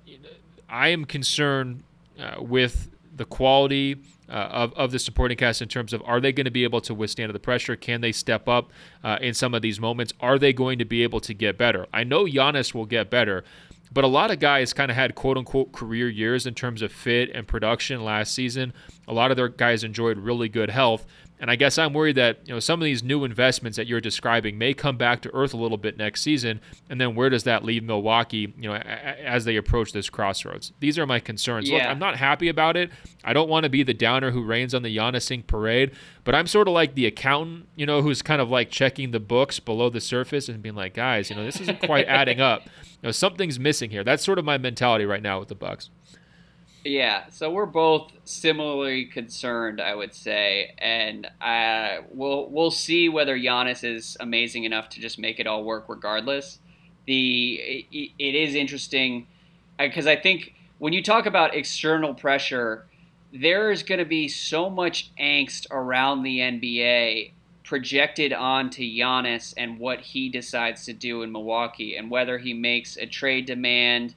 Speaker 2: I am concerned uh, with the quality uh, of, of the supporting cast in terms of are they going to be able to withstand the pressure? Can they step up uh, in some of these moments? Are they going to be able to get better? I know Giannis will get better, but a lot of guys kind of had quote unquote career years in terms of fit and production last season. A lot of their guys enjoyed really good health. And I guess I'm worried that you know some of these new investments that you're describing may come back to earth a little bit next season, and then where does that leave Milwaukee? You know, as they approach this crossroads. These are my concerns. Look, I'm not happy about it. I don't want to be the downer who rains on the Giannis Singh parade, but I'm sort of like the accountant, you know, who's kind of like checking the books below the surface and being like, guys, you know, this isn't quite adding up. You know, something's missing here. That's sort of my mentality right now with the Bucks.
Speaker 1: Yeah, so we're both similarly concerned, I would say, and uh, we'll we'll see whether Giannis is amazing enough to just make it all work, regardless. The it, it is interesting because I think when you talk about external pressure, there is going to be so much angst around the NBA projected onto Giannis and what he decides to do in Milwaukee, and whether he makes a trade demand.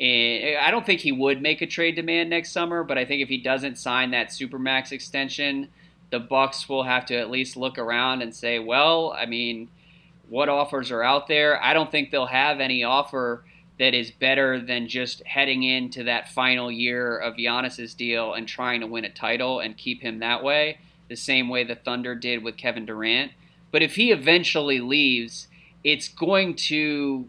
Speaker 1: And eh, I don't think he would make a trade demand next summer, but I think if he doesn't sign that supermax extension, the Bucks will have to at least look around and say, "Well, I mean, what offers are out there?" I don't think they'll have any offer that is better than just heading into that final year of Giannis's deal and trying to win a title and keep him that way, the same way the Thunder did with Kevin Durant. But if he eventually leaves, it's going to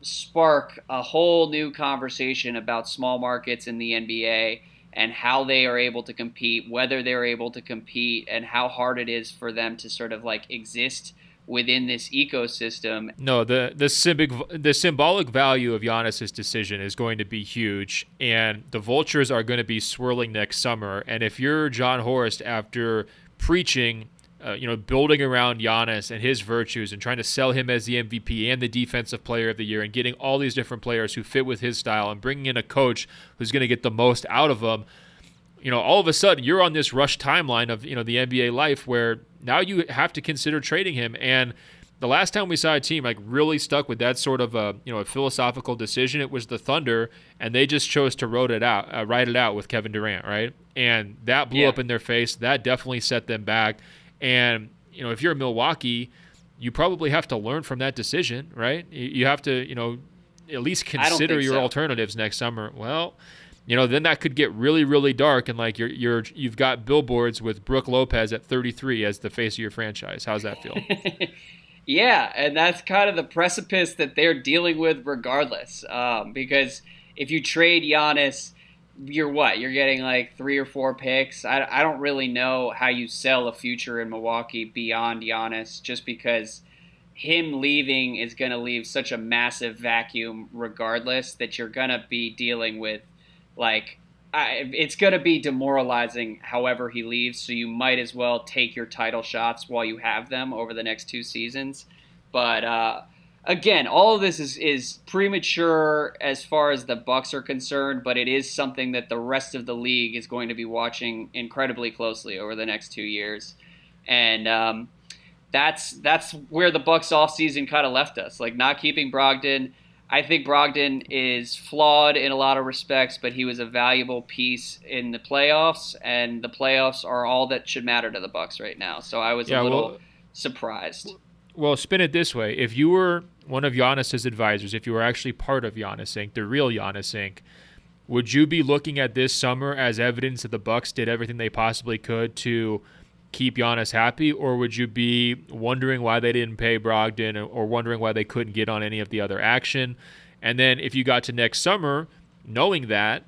Speaker 1: spark a whole new conversation about small markets in the NBA and how they are able to compete, whether they're able to compete, and how hard it is for them to sort of like exist within this ecosystem.
Speaker 2: No, the the symbolic the symbolic value of Giannis's decision is going to be huge, and the vultures are going to be swirling next summer. And if you're Jon Horst after preaching, uh, you know, building around Giannis and his virtues and trying to sell him as the MVP and the Defensive Player of the Year, and getting all these different players who fit with his style, and bringing in a coach who's going to get the most out of them you know, all of a sudden you're on this rush timeline of, you know, the NBA life where now you have to consider trading him. And the last time we saw a team like really stuck with that sort of a, you know, a philosophical decision, it was the Thunder, and they just chose to wrote it out, uh, write it out with Kevin Durant, right? And that blew
Speaker 1: Yeah.
Speaker 2: up in their face. That definitely set them back. And you know, if you're a Milwaukee, you probably have to learn from that decision, right? You have to, you know, at least consider your
Speaker 1: so.
Speaker 2: alternatives next summer. Well, you know, then that could get really, really dark, and like you're you're you've got billboards with Brook Lopez at 33 as the face of your franchise. How's that feel?
Speaker 1: yeah, and that's kind of the precipice that they're dealing with, regardless. Um, because if you trade Giannis, you're what? You're getting like three or four picks. I, I don't really know how you sell a future in Milwaukee beyond Giannis, just because him leaving is going to leave such a massive vacuum, regardless, that you're going to be dealing with like I, it's going to be demoralizing however he leaves so you might as well take your title shots while you have them over the next two seasons but uh, again all of this is, is premature as far as the bucks are concerned but it is something that the rest of the league is going to be watching incredibly closely over the next two years and um, that's that's where the bucks offseason kind of left us like not keeping brogdon I think Brogdon is flawed in a lot of respects, but he was a valuable piece in the playoffs, and the playoffs are all that should matter to the Bucks right now. So I was yeah, a little well, surprised.
Speaker 2: Well, spin it this way: if you were one of Giannis's advisors, if you were actually part of Giannis Inc., the real Giannis Inc., would you be looking at this summer as evidence that the Bucks did everything they possibly could to keep Giannis happy, or would you be wondering why they didn't pay Brogdon or wondering why they couldn't get on any of the other action? And then if you got to next summer, knowing that,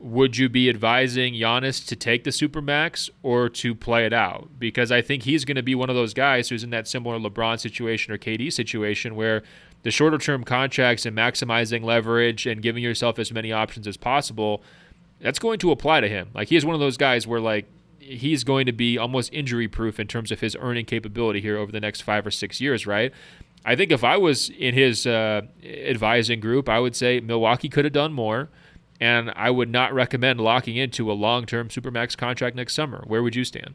Speaker 2: would you be advising Giannis to take the supermax or to play it out? Because I think he's going to be one of those guys who's in that similar LeBron situation or KD situation where the shorter term contracts and maximizing leverage and giving yourself as many options as possible, that's going to apply to him. Like he is one of those guys where like he's going to be almost injury proof in terms of his earning capability here over the next five or six years, right? I think if I was in his uh, advising group, I would say Milwaukee could have done more, and I would not recommend locking into a long term Supermax contract next summer. Where would you stand?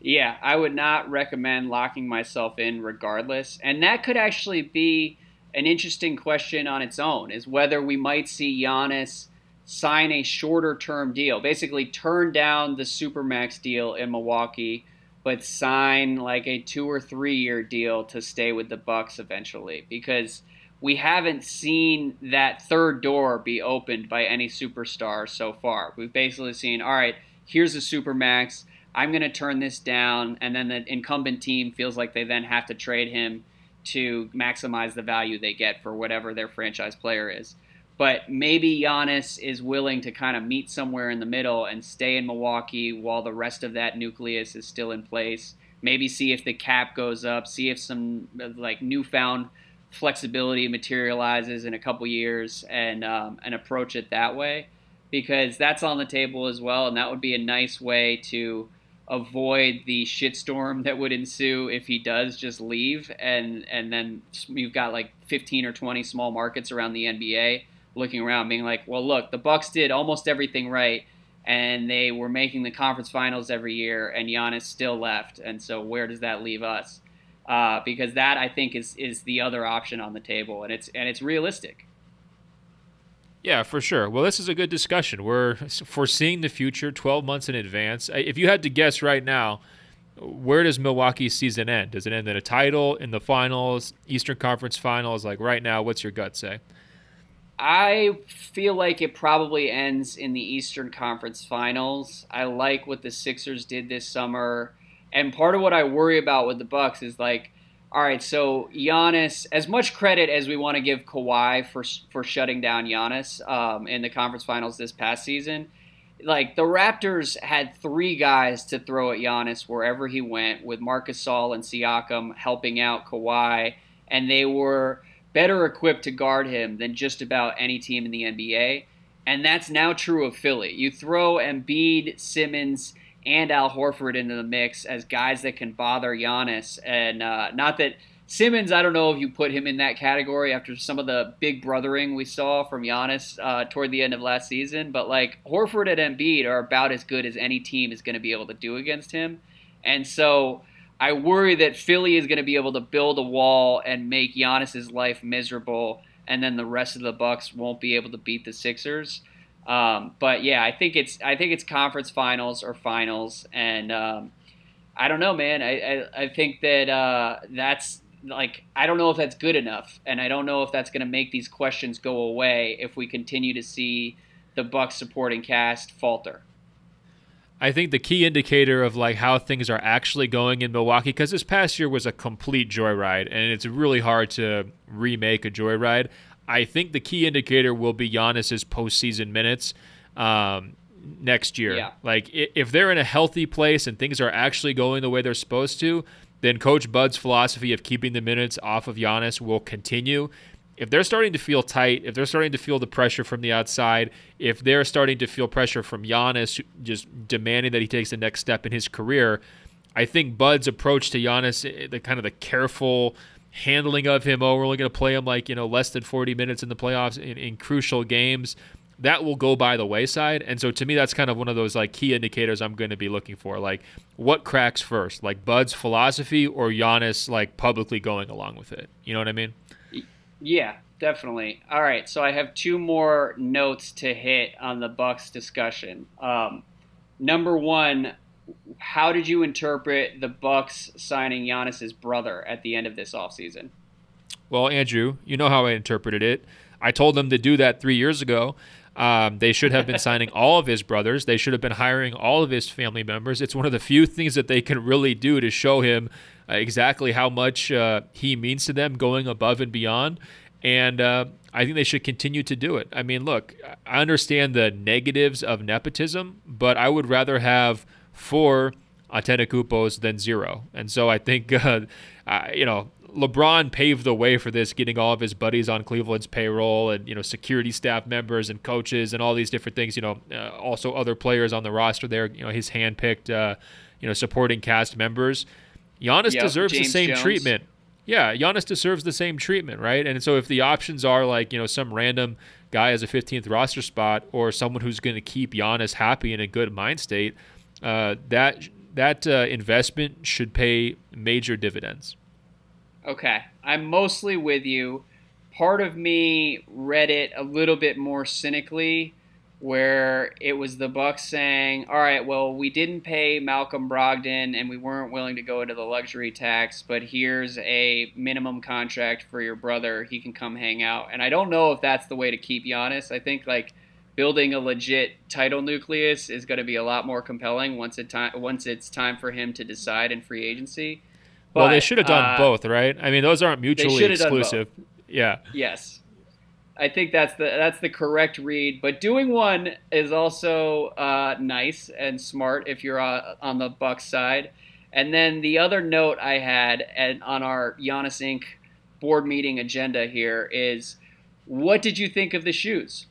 Speaker 1: Yeah, I would not recommend locking myself in regardless. And that could actually be an interesting question on its own is whether we might see Giannis sign a shorter term deal, basically turn down the Supermax deal in Milwaukee, but sign like a two or three year deal to stay with the Bucks eventually because we haven't seen that third door be opened by any superstar so far. We've basically seen, all right, here's a Supermax. I'm going to turn this down. And then the incumbent team feels like they then have to trade him to maximize the value they get for whatever their franchise player is. But maybe Giannis is willing to kind of meet somewhere in the middle and stay in Milwaukee while the rest of that nucleus is still in place. Maybe see if the cap goes up, see if some like newfound flexibility materializes in a couple years, and um, and approach it that way, because that's on the table as well, and that would be a nice way to avoid the shitstorm that would ensue if he does just leave and and then you've got like 15 or 20 small markets around the NBA looking around, being like, "Well, look, the Bucks did almost everything right, and they were making the conference finals every year, and Giannis still left. And so, where does that leave us? Uh, because that I think is is the other option on the table, and it's and it's realistic.
Speaker 2: Yeah, for sure. Well, this is a good discussion. We're foreseeing the future 12 months in advance. If you had to guess right now, where does Milwaukee's season end? Does it end in a title, in the finals, Eastern Conference Finals? Like right now, what's your gut say?
Speaker 1: I feel like it probably ends in the Eastern Conference Finals. I like what the Sixers did this summer, and part of what I worry about with the Bucks is like, all right, so Giannis. As much credit as we want to give Kawhi for for shutting down Giannis um, in the conference finals this past season, like the Raptors had three guys to throw at Giannis wherever he went, with Marcus Gasol and Siakam helping out Kawhi, and they were better equipped to guard him than just about any team in the NBA. And that's now true of Philly. You throw Embiid, Simmons, and Al Horford into the mix as guys that can bother Giannis. And uh, not that Simmons, I don't know if you put him in that category after some of the big brothering we saw from Giannis uh, toward the end of last season. But like Horford and Embiid are about as good as any team is going to be able to do against him. And so I worry that Philly is going to be able to build a wall and make Giannis's life miserable, and then the rest of the Bucks won't be able to beat the Sixers. Um, but yeah, I think it's I think it's conference finals or finals, and um, I don't know, man. I I, I think that uh, that's like I don't know if that's good enough, and I don't know if that's going to make these questions go away if we continue to see the Bucks supporting cast falter.
Speaker 2: I think the key indicator of like how things are actually going in Milwaukee, because this past year was a complete joyride, and it's really hard to remake a joyride. I think the key indicator will be Giannis's postseason minutes um, next year.
Speaker 1: Yeah.
Speaker 2: Like if they're in a healthy place and things are actually going the way they're supposed to, then Coach Bud's philosophy of keeping the minutes off of Giannis will continue if they're starting to feel tight, if they're starting to feel the pressure from the outside, if they're starting to feel pressure from Giannis just demanding that he takes the next step in his career, I think Bud's approach to Giannis, eh, the kind of the careful handling of him, oh, we're only going to play him like, you know, less than 40 minutes in the playoffs in, in crucial games, that will go by the wayside. And so to me, that's kind of one of those like key indicators I'm going to be looking for. Like, what cracks first? Like Bud's philosophy or Giannis like publicly going along with it? You know what I mean?
Speaker 1: Yeah, definitely. All right, so I have two more notes to hit on the Bucks discussion. Um, number one, how did you interpret the Bucks signing Giannis's brother at the end of this offseason?
Speaker 2: Well, Andrew, you know how I interpreted it. I told them to do that three years ago. Um, they should have been signing all of his brothers. They should have been hiring all of his family members. It's one of the few things that they can really do to show him uh, exactly how much uh, he means to them, going above and beyond. And uh, I think they should continue to do it. I mean, look, I understand the negatives of nepotism, but I would rather have four Antetokounmpos than zero. And so I think, uh, you know, LeBron paved the way for this, getting all of his buddies on Cleveland's payroll, and you know, security staff members and coaches and all these different things. You know, uh, also other players on the roster there. You know, his handpicked, uh, you know, supporting cast members. Giannis yep, deserves James the same Jones. treatment. Yeah, Giannis deserves the same treatment, right? And so if the options are like, you know, some random guy as a 15th roster spot or someone who's going to keep Giannis happy in a good mind state, uh, that that uh, investment should pay major dividends.
Speaker 1: Okay, I'm mostly with you. Part of me read it a little bit more cynically where it was the Bucks saying, "All right, well, we didn't pay Malcolm Brogdon and we weren't willing to go into the luxury tax, but here's a minimum contract for your brother. He can come hang out." And I don't know if that's the way to keep Giannis. I think like building a legit title nucleus is going to be a lot more compelling once it time once it's time for him to decide in free agency.
Speaker 2: But, well, they should have done uh, both, right? I mean, those aren't mutually exclusive. Yeah.
Speaker 1: Yes. I think that's the that's the correct read. But doing one is also uh, nice and smart if you're uh, on the Bucks side. And then the other note I had and on our Giannis Inc. board meeting agenda here is, what did you think of the shoes?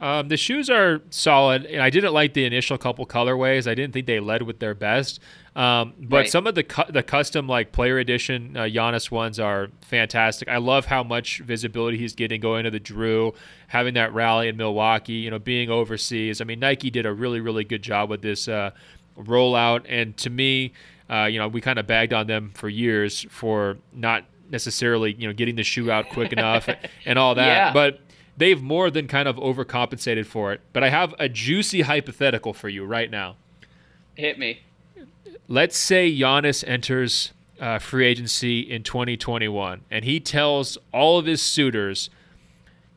Speaker 2: Um, the shoes are solid, and I didn't like the initial couple colorways. I didn't think they led with their best. Um, but right. some of the cu- the custom like player edition uh, Giannis ones are fantastic. I love how much visibility he's getting going to the Drew, having that rally in Milwaukee. You know, being overseas. I mean, Nike did a really really good job with this uh, rollout, and to me, uh, you know, we kind of bagged on them for years for not necessarily you know getting the shoe out quick enough and all that,
Speaker 1: yeah.
Speaker 2: but they've more than kind of overcompensated for it. But I have a juicy hypothetical for you right now.
Speaker 1: Hit me.
Speaker 2: Let's say Giannis enters uh, free agency in 2021 and he tells all of his suitors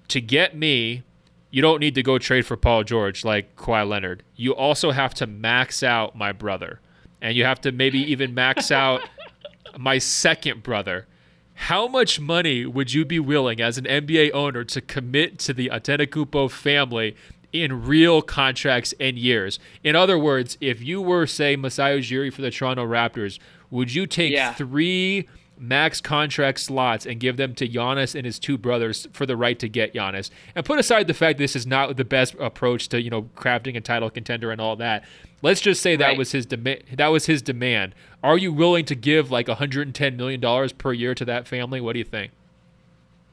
Speaker 2: to get me, you don't need to go trade for Paul George like Kawhi Leonard. You also have to max out my brother. And you have to maybe even max out my second brother how much money would you be willing as an NBA owner to commit to the Antetokounmpo family in real contracts and years? In other words, if you were, say, Masai Ujiri for the Toronto Raptors, would you take yeah. three max contract slots and give them to Giannis and his two brothers for the right to get Giannis? And put aside the fact this is not the best approach to, you know, crafting a title contender and all that. Let's just say that right. was his demand. That was his demand. Are you willing to give like 110 million dollars per year to that family? What do you think?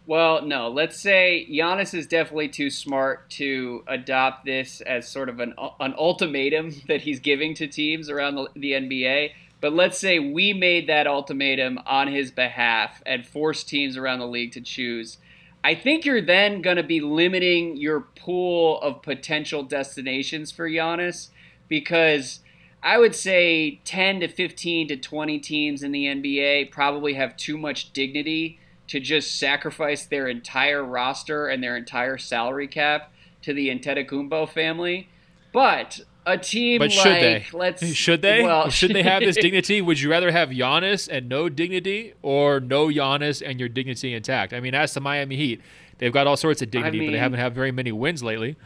Speaker 1: Well, no. Let's say Giannis is definitely too smart to adopt this as sort of an an ultimatum that he's giving to teams around the, the NBA. But let's say we made that ultimatum on his behalf and forced teams around the league to choose. I think you're then going to be limiting your pool of potential destinations for Giannis because I would say 10 to 15 to 20 teams in the NBA probably have too much dignity to just sacrifice their entire roster and their entire salary cap to the Antetokounmpo family. But a team
Speaker 2: but
Speaker 1: should
Speaker 2: like,
Speaker 1: they? let's
Speaker 2: should they well, should they have this dignity? Would you rather have Giannis and no dignity, or no Giannis and your dignity intact? I mean, as the Miami Heat, they've got all sorts of dignity, I mean, but they haven't had very many wins lately.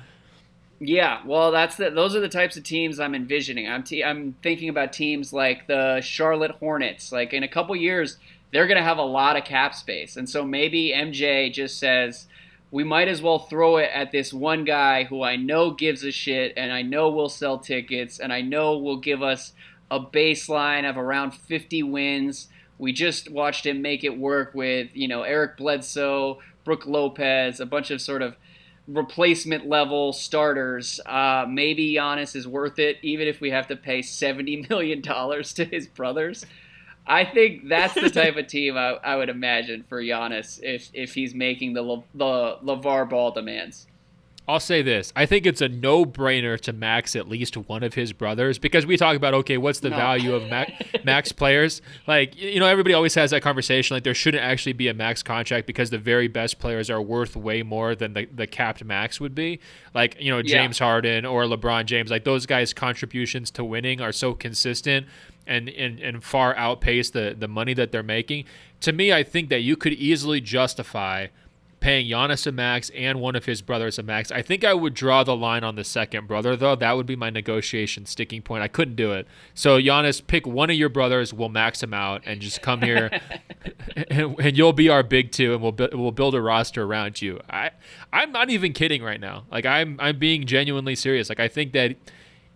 Speaker 1: Yeah, well, that's the, those are the types of teams I'm envisioning. I'm te- I'm thinking about teams like the Charlotte Hornets. Like in a couple years, they're going to have a lot of cap space, and so maybe MJ just says we might as well throw it at this one guy who I know gives a shit and I know will sell tickets and I know will give us a baseline of around 50 wins. We just watched him make it work with, you know, Eric Bledsoe, Brook Lopez, a bunch of sort of replacement level starters. Uh, maybe Giannis is worth it, even if we have to pay $70 million to his brothers. I think that's the type of team I, I, would imagine for Giannis if if he's making the the LaVar Ball demands.
Speaker 2: I'll say this. I think it's a no-brainer to max at least one of his brothers because we talk about okay, what's the no. value of max, max players? Like you know, everybody always has that conversation. Like there shouldn't actually be a max contract because the very best players are worth way more than the, the capped max would be. Like you know, James yeah. Harden or LeBron James. Like those guys' contributions to winning are so consistent and, and, and far outpace the, the money that they're making. To me, I think that you could easily justify paying Giannis a max and one of his brothers a max. I think I would draw the line on the second brother, though. That would be my negotiation sticking point. I couldn't do it. So, Giannis, pick one of your brothers. We'll max him out and just come here, and, and, you'll be our big two, and we'll we'll build a roster around you. I I'm not even kidding right now. Like I'm I'm being genuinely serious. Like I think that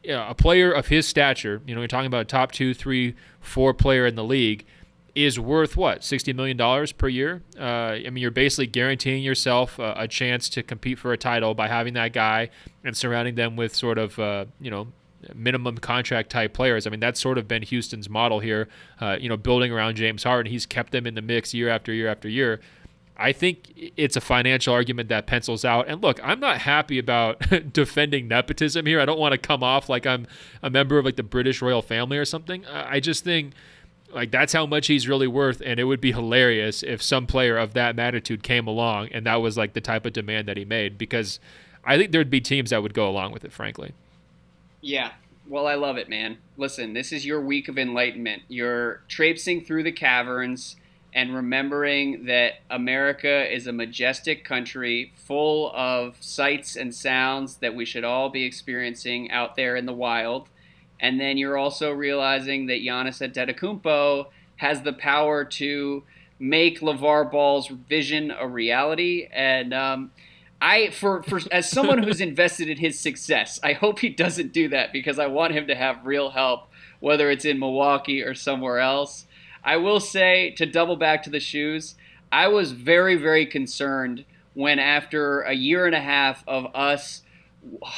Speaker 2: you know, a player of his stature, you know, you're talking about a top two, three, four player in the league, is worth what sixty million dollars per year. Uh, I mean, you're basically guaranteeing yourself a, a, chance to compete for a title by having that guy and surrounding them with sort of uh, you know minimum contract type players. I mean, that's sort of been Houston's model here. Uh, you know, building around James Harden, he's kept them in the mix year after year after year. I think it's a financial argument that pencils out. And look, I'm not happy about defending nepotism here. I don't want to come off like I'm a member of like the British royal family or something. I just think like that's how much he's really worth and it would be hilarious if some player of that magnitude came along and that was like the type of demand that he made because I think there'd be teams that would go along with it frankly.
Speaker 1: Yeah. Well, I love it, man. Listen, this is your week of enlightenment. You're traipsing through the caverns and remembering that America is a majestic country full of sights and sounds that we should all be experiencing out there in the wild. And then you're also realizing that Giannis Antetokounmpo has the power to make LaVar Ball's vision a reality. And um, I, for, for as someone who's invested in his success, I hope he doesn't do that because I want him to have real help, whether it's in Milwaukee or somewhere else. I will say to double back to the shoes, I was very, very concerned when after a year and a half of us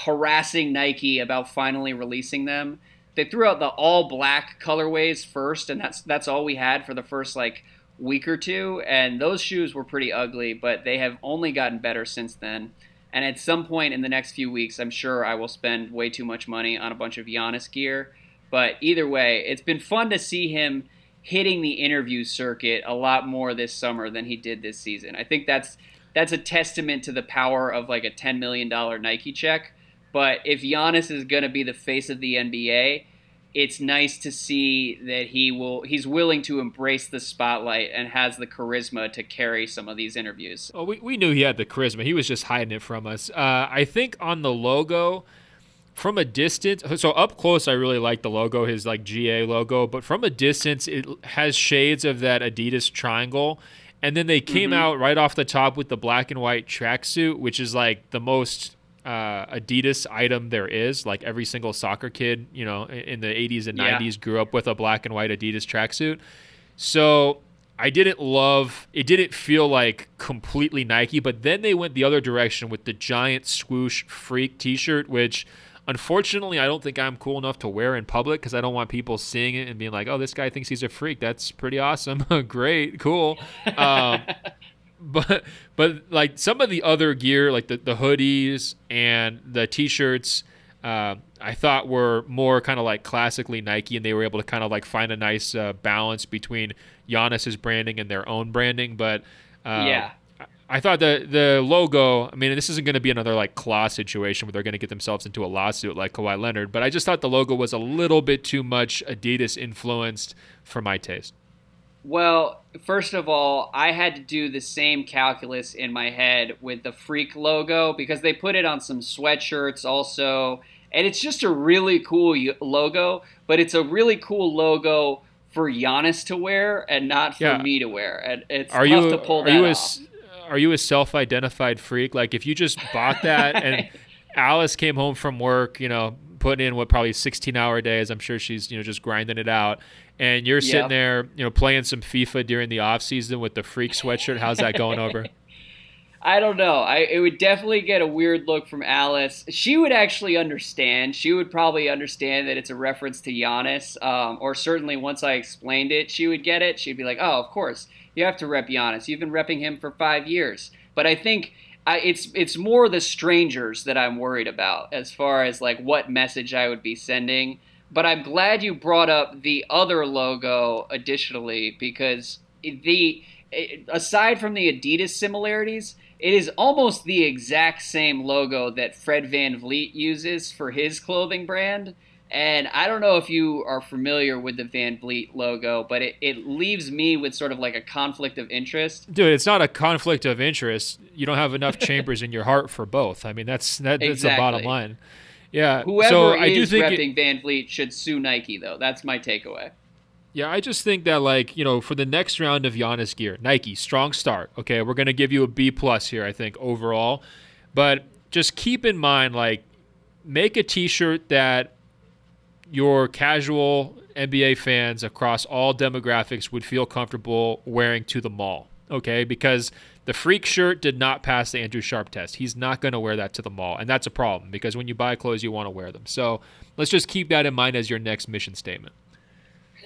Speaker 1: harassing Nike about finally releasing them, they threw out the all black colorways first, and that's that's all we had for the first like week or two. And those shoes were pretty ugly, but they have only gotten better since then. And at some point in the next few weeks, I'm sure I will spend way too much money on a bunch of Giannis gear. But either way, it's been fun to see him hitting the interview circuit a lot more this summer than he did this season. I think that's that's a testament to the power of like a $10 million Nike check. But if Giannis is going to be the face of the NBA, it's nice to see that he will he's willing to embrace the spotlight and has the charisma to carry some of these interviews.
Speaker 2: Oh, we, we knew he had the charisma. He was just hiding it from us. Uh, I think on the logo, from a distance so up close i really like the logo his like ga logo but from a distance it has shades of that adidas triangle and then they came mm-hmm. out right off the top with the black and white tracksuit which is like the most uh, adidas item there is like every single soccer kid you know in the 80s and yeah. 90s grew up with a black and white adidas tracksuit so I didn't love it didn't feel like completely Nike, but then they went the other direction with the giant swoosh freak t-shirt, which Unfortunately, I don't think I'm cool enough to wear in public because I don't want people seeing it and being like, "Oh, this guy thinks he's a freak." That's pretty awesome. Great, cool. Um, but but like some of the other gear, like the, the hoodies and the t-shirts, uh, I thought were more kind of like classically Nike, and they were able to kind of like find a nice uh, balance between Giannis's branding and their own branding. But uh,
Speaker 1: yeah,
Speaker 2: I thought the the logo. I mean, this isn't going to be another like claw situation where they're going to get themselves into a lawsuit like Kawhi Leonard. But I just thought the logo was a little bit too much Adidas influenced for my taste.
Speaker 1: Well, first of all, I had to do the same calculus in my head with the Freak logo because they put it on some sweatshirts also. And it's just a really cool logo, but it's a really cool logo for Giannis to wear and not for yeah. me to wear. And it's are tough you, to pull that off.
Speaker 2: A, are you a self-identified freak? Like if you just bought that and Alice came home from work, you know, putting in what probably 16 hour days. I'm sure she's, you know, just grinding it out and you're sitting there, you know, playing some FIFA during the off season with the freak sweatshirt. How's that going over?
Speaker 1: I don't know. I it would definitely get a weird look from Alice. She would actually understand. She would probably understand that it's a reference to Giannis, um, or certainly once I explained it, she would get it. She'd be like, "Oh, of course, you have to rep Giannis. You've been repping him for five years." But I think I, it's it's more the strangers that I'm worried about as far as like what message I would be sending but I'm glad you brought up the other logo additionally because the aside from the Adidas similarities, it is almost the exact same logo that Fred VanVleet uses for his clothing brand. And I don't know if you are familiar with the VanVleet logo, but it, it leaves me with sort of like a conflict of interest.
Speaker 2: Dude, it's not a conflict of interest. You don't have enough chambers in your heart for both. I mean, that's that, that's exactly. the bottom line. Yeah.
Speaker 1: Whoever so is I do think repping it, VanVleet should sue Nike, though. That's my takeaway.
Speaker 2: Yeah, I just think that like you know for the next round of Giannis gear, Nike strong start. Okay, we're gonna give you a B plus here, I think overall, but just keep in mind like make a T-shirt that your casual NBA fans across all demographics would feel comfortable wearing to the mall. Okay, because the freak shirt did not pass the Andrew Sharp test. He's not going to wear that to the mall, and that's a problem because when you buy clothes, you want to wear them. So let's just keep that in mind as your next mission statement.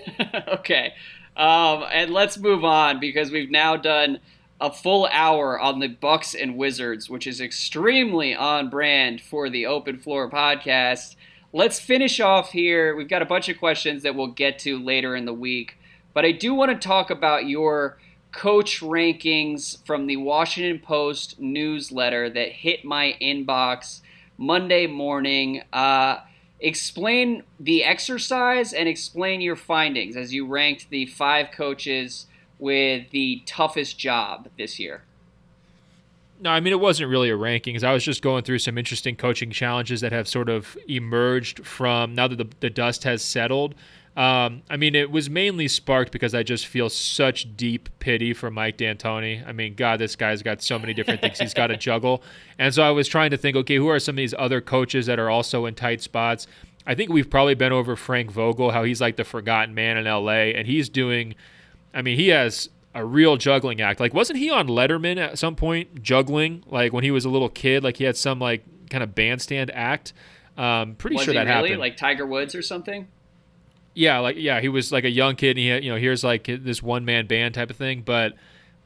Speaker 1: okay, um, and let's move on because we've now done a full hour on the Bucks and Wizards, which is extremely on brand for the Open Floor podcast. Let's finish off here. We've got a bunch of questions that we'll get to later in the week, but I do want to talk about your coach rankings from the Washington Post newsletter that hit my inbox Monday morning. Uh, explain the exercise and explain your findings as you ranked the five coaches with the toughest job this year.
Speaker 2: No, I mean it wasn't really a rankings. I was just going through some interesting coaching challenges that have sort of emerged from now that the, the dust has settled. Um, I mean, it was mainly sparked because I just feel such deep pity for Mike D'Antoni. I mean, God, this guy's got so many different things he's got to juggle. And so I was trying to think, okay, who are some of these other coaches that are also in tight spots? I think we've probably been over Frank Vogel, how he's like the forgotten man in LA, and he's doing. I mean, he has a real juggling act. Like, wasn't he on Letterman at some point juggling? Like when he was a little kid, like he had some like kind of bandstand act. Um, pretty
Speaker 1: was
Speaker 2: sure that
Speaker 1: really?
Speaker 2: happened.
Speaker 1: Like Tiger Woods or something.
Speaker 2: Yeah, like yeah, he was like a young kid. And he you know, here's like this one man band type of thing, but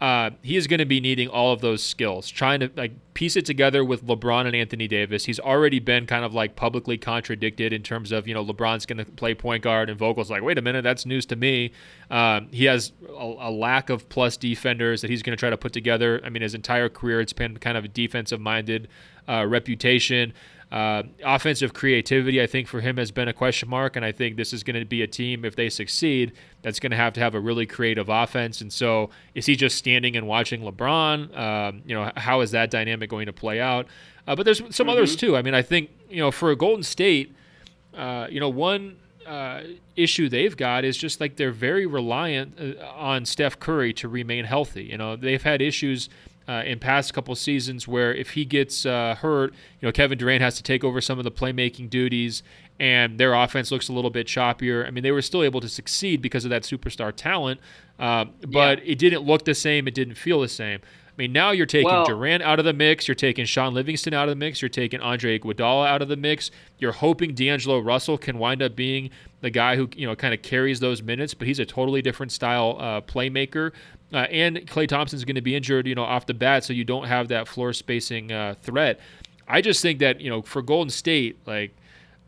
Speaker 2: uh, he is going to be needing all of those skills, trying to like piece it together with LeBron and Anthony Davis. He's already been kind of like publicly contradicted in terms of you know LeBron's going to play point guard and Vogel's like, wait a minute, that's news to me. Um, he has a, a, lack of plus defenders that he's going to try to put together. I mean, his entire career it's been kind of a defensive minded uh, reputation. Uh, offensive creativity, I think, for him has been a question mark, and I think this is going to be a team, if they succeed, that's going to have to have a really creative offense. And so, is he just standing and watching LeBron? Um, you know, how is that dynamic going to play out? Uh, but there's some mm-hmm. others too. I mean, I think you know, for a Golden State, uh, you know, one uh, issue they've got is just like they're very reliant uh, on Steph Curry to remain healthy. You know, they've had issues uh, in past couple seasons where if he gets uh, hurt, you know Kevin Durant has to take over some of the playmaking duties, and their offense looks a little bit choppier. I mean, they were still able to succeed because of that superstar talent, uh, but yeah. it didn't look the same. It didn't feel the same. I mean, now you're taking well, Durant out of the mix. You're taking Shaun Livingston out of the mix. You're taking Andre Iguodala out of the mix. You're hoping D'Angelo Russell can wind up being the guy who you know kind of carries those minutes, but he's a totally different style uh, playmaker. Uh, and Klay Thompson's going to be injured, you know, off the bat, so you don't have that floor spacing uh, threat. I just think that you know for Golden State, like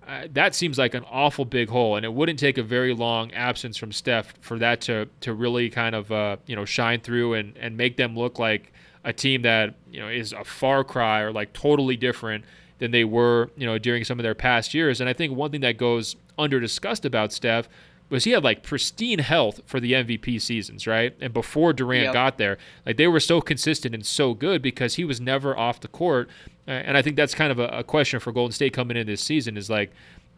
Speaker 2: uh, that seems like an awful big hole, and it wouldn't take a very long absence from Steph for that to to really kind of uh, you know shine through and and make them look like a team that you know is a far cry or like totally different than they were you know during some of their past years. And I think one thing that goes under discussed about Steph was he had like pristine health for the MVP seasons, right? And before Durant yep. got there, like they were so consistent and so good because he was never off the court. and I think that's kind of a, a, question for Golden State coming in this season is like,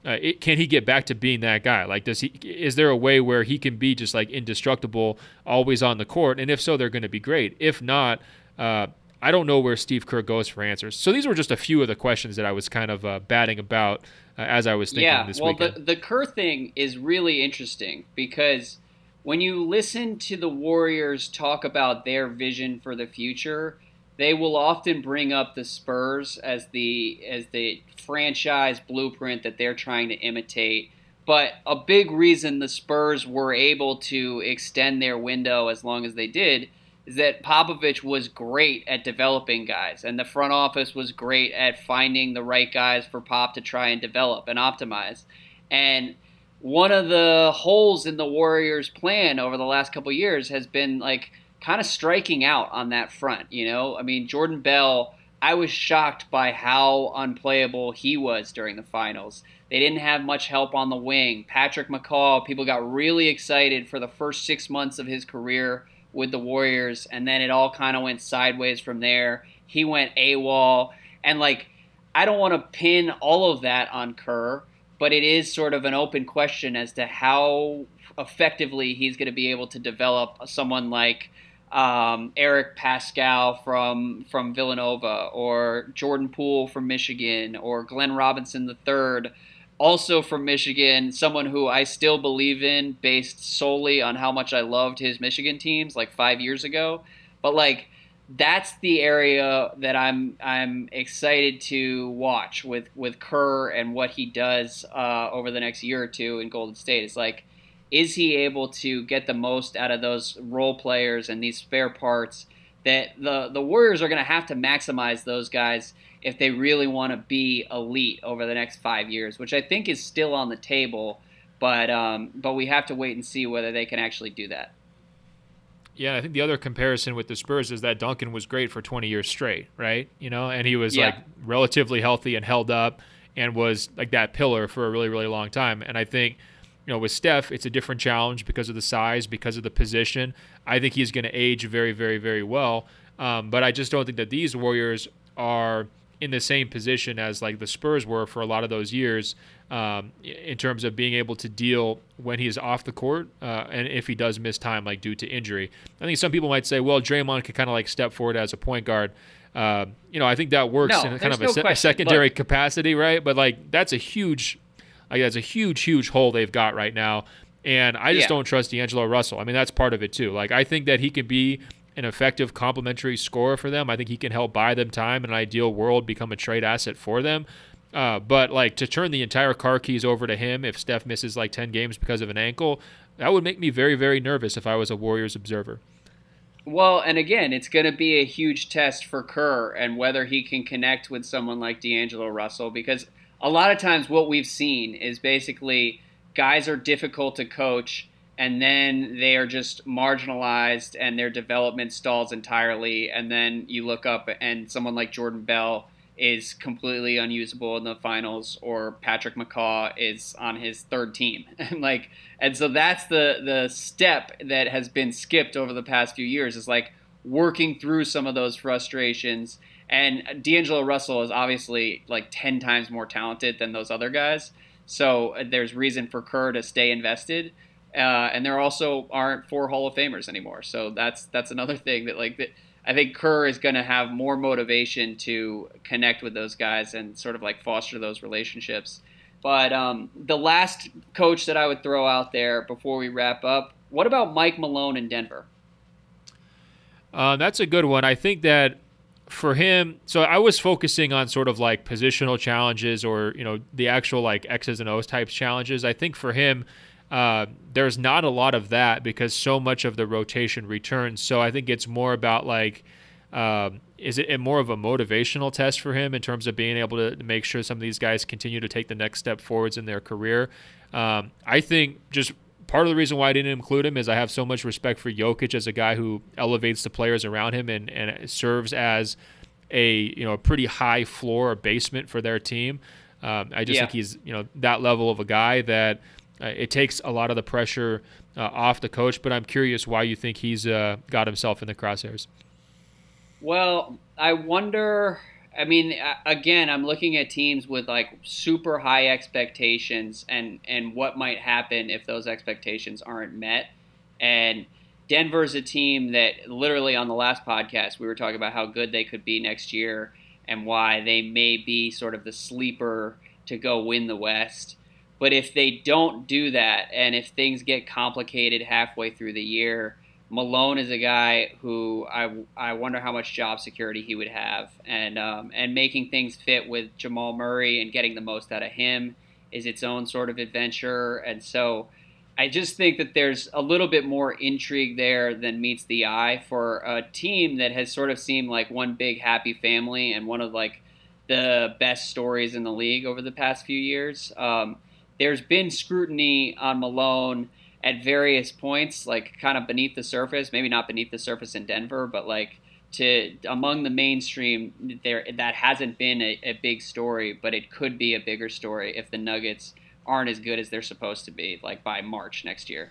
Speaker 2: uh, it, can he get back to being that guy? Like, does he? Is there a way where he can be just like indestructible, always on the court? And if so, they're going to be great. If not, uh, I don't know where Steve Kerr goes for answers. So these were just a few of the questions that I was kind of uh, batting about uh, as I was thinking
Speaker 1: yeah,
Speaker 2: this
Speaker 1: well,
Speaker 2: weekend.
Speaker 1: the the Kerr thing is really interesting because when you listen to the Warriors talk about their vision for the future, they will often bring up the Spurs as the as the franchise blueprint that they're trying to imitate. But a big reason the Spurs were able to extend their window as long as they did is that Popovich was great at developing guys, and the front office was great at finding the right guys for Pop to try and develop and optimize. And one of the holes in the Warriors' plan over the last couple years has been like kind of striking out on that front. You know, I mean, Jordan Bell. I was shocked by how unplayable he was during the finals. They didn't have much help on the wing. Patrick McCaw, people got really excited for the first six months of his career with the Warriors, and then it all kind of went sideways from there. He went AWOL, and like I don't want to pin all of that on Kerr, but it is sort of an open question as to how effectively he's going to be able to develop someone like um, Eric Paschall from from Villanova, or Jordan Poole from Michigan, or Glenn Robinson III also from Michigan, someone who I still believe in based solely on how much I loved his Michigan teams like 5 years ago. But like that's the area that I'm I'm excited to watch with with Kerr and what he does uh, over the next year or two in Golden State. It's like, is he able to get the most out of those role players and these spare parts that the the Warriors are going to have to maximize those guys if they really want to be elite over the next five years, which I think is still on the table. But um, but we have to wait and see whether they can actually do that.
Speaker 2: Yeah, I think the other comparison with the Spurs is that Duncan was great for 20 years straight, right? You know, and he was yeah. like relatively healthy and held up and was like that pillar for a really really long time. And I think you know, with Steph, it's a different challenge because of the size, because of the position. I think he's going to age very, very, very well. Um, but I just don't think that these Warriors are in the same position as like the Spurs were for a lot of those years um, in terms of being able to deal when he is off the court uh, and if he does miss time like due to injury. I think some people might say, well, Draymond could kind of like step forward as a point guard. Uh, you know, I think that works
Speaker 1: no,
Speaker 2: in kind of
Speaker 1: no
Speaker 2: a, se- a, secondary Look. capacity, right? But like that's a huge, like that's a huge, huge hole they've got right now. And I just yeah. don't trust D'Angelo Russell. I mean, that's part of it too. Like I think that he can be an effective complementary scorer for them. I think he can help buy them time in an ideal world, become a trade asset for them. Uh, but like to turn the entire car keys over to him if Steph misses like 10 games because of an ankle, that would make me very, very nervous if I was a Warriors observer.
Speaker 1: Well, and again, it's going to be a huge test for Kerr and whether he can connect with someone like D'Angelo Russell because a lot of times what we've seen is basically guys are difficult to coach and then they are just marginalized and their development stalls entirely. And then you look up and someone like Jordan Bell is completely unusable in the finals, or Patrick McCaw is on his third team, and like, and so that's the the step that has been skipped over the past few years is like working through some of those frustrations. And D'Angelo Russell is obviously like ten times more talented than those other guys, so uh, there's reason for Kerr to stay invested. Uh, and there also aren't four Hall of Famers anymore. So that's that's another thing that like that I think Kerr is going to have more motivation to connect with those guys and sort of like foster those relationships. But um, the last coach that I would throw out there before we wrap up, what about Mike Malone in Denver?
Speaker 2: Uh, that's a good one. I think that for him, so I was focusing on sort of like positional challenges or you know the actual like X's and O's types challenges. I think for him uh, there's not a lot of that because so much of the rotation returns. So I think it's more about like Um, is it more of a motivational test for him in terms of being able to make sure some of these guys continue to take the next step forwards in their career? Um, I think just part of the reason why I didn't include him is I have so much respect for Jokic as a guy who elevates the players around him and, and serves as a you know a pretty high floor or basement for their team. Um, I just yeah. think he's you know that level of a guy that uh, it takes a lot of the pressure uh, off the coach. But I'm curious why you think he's uh, got himself in the crosshairs.
Speaker 1: Well, I wonder. I mean, again, I'm looking at teams with like super high expectations and and what might happen if those expectations aren't met. And Denver's a team that literally on the last podcast we were talking about how good they could be next year and why they may be sort of the sleeper to go win the West. But if they don't do that and if things get complicated halfway through the year, Malone is a guy who I, I wonder how much job security he would have, and um, and making things fit with Jamal Murray and getting the most out of him is its own sort of adventure. And so, I just think that there's a little bit more intrigue there than meets the eye for a team that has sort of seemed like one big happy family and one of like the best stories in the league over the past few years. Um, there's been scrutiny on Malone at various points, like kind of beneath the surface, maybe not beneath the surface in Denver, but like to among the mainstream, there that hasn't been a, a big story, but it could be a bigger story if the Nuggets aren't as good as they're supposed to be, like by March next year.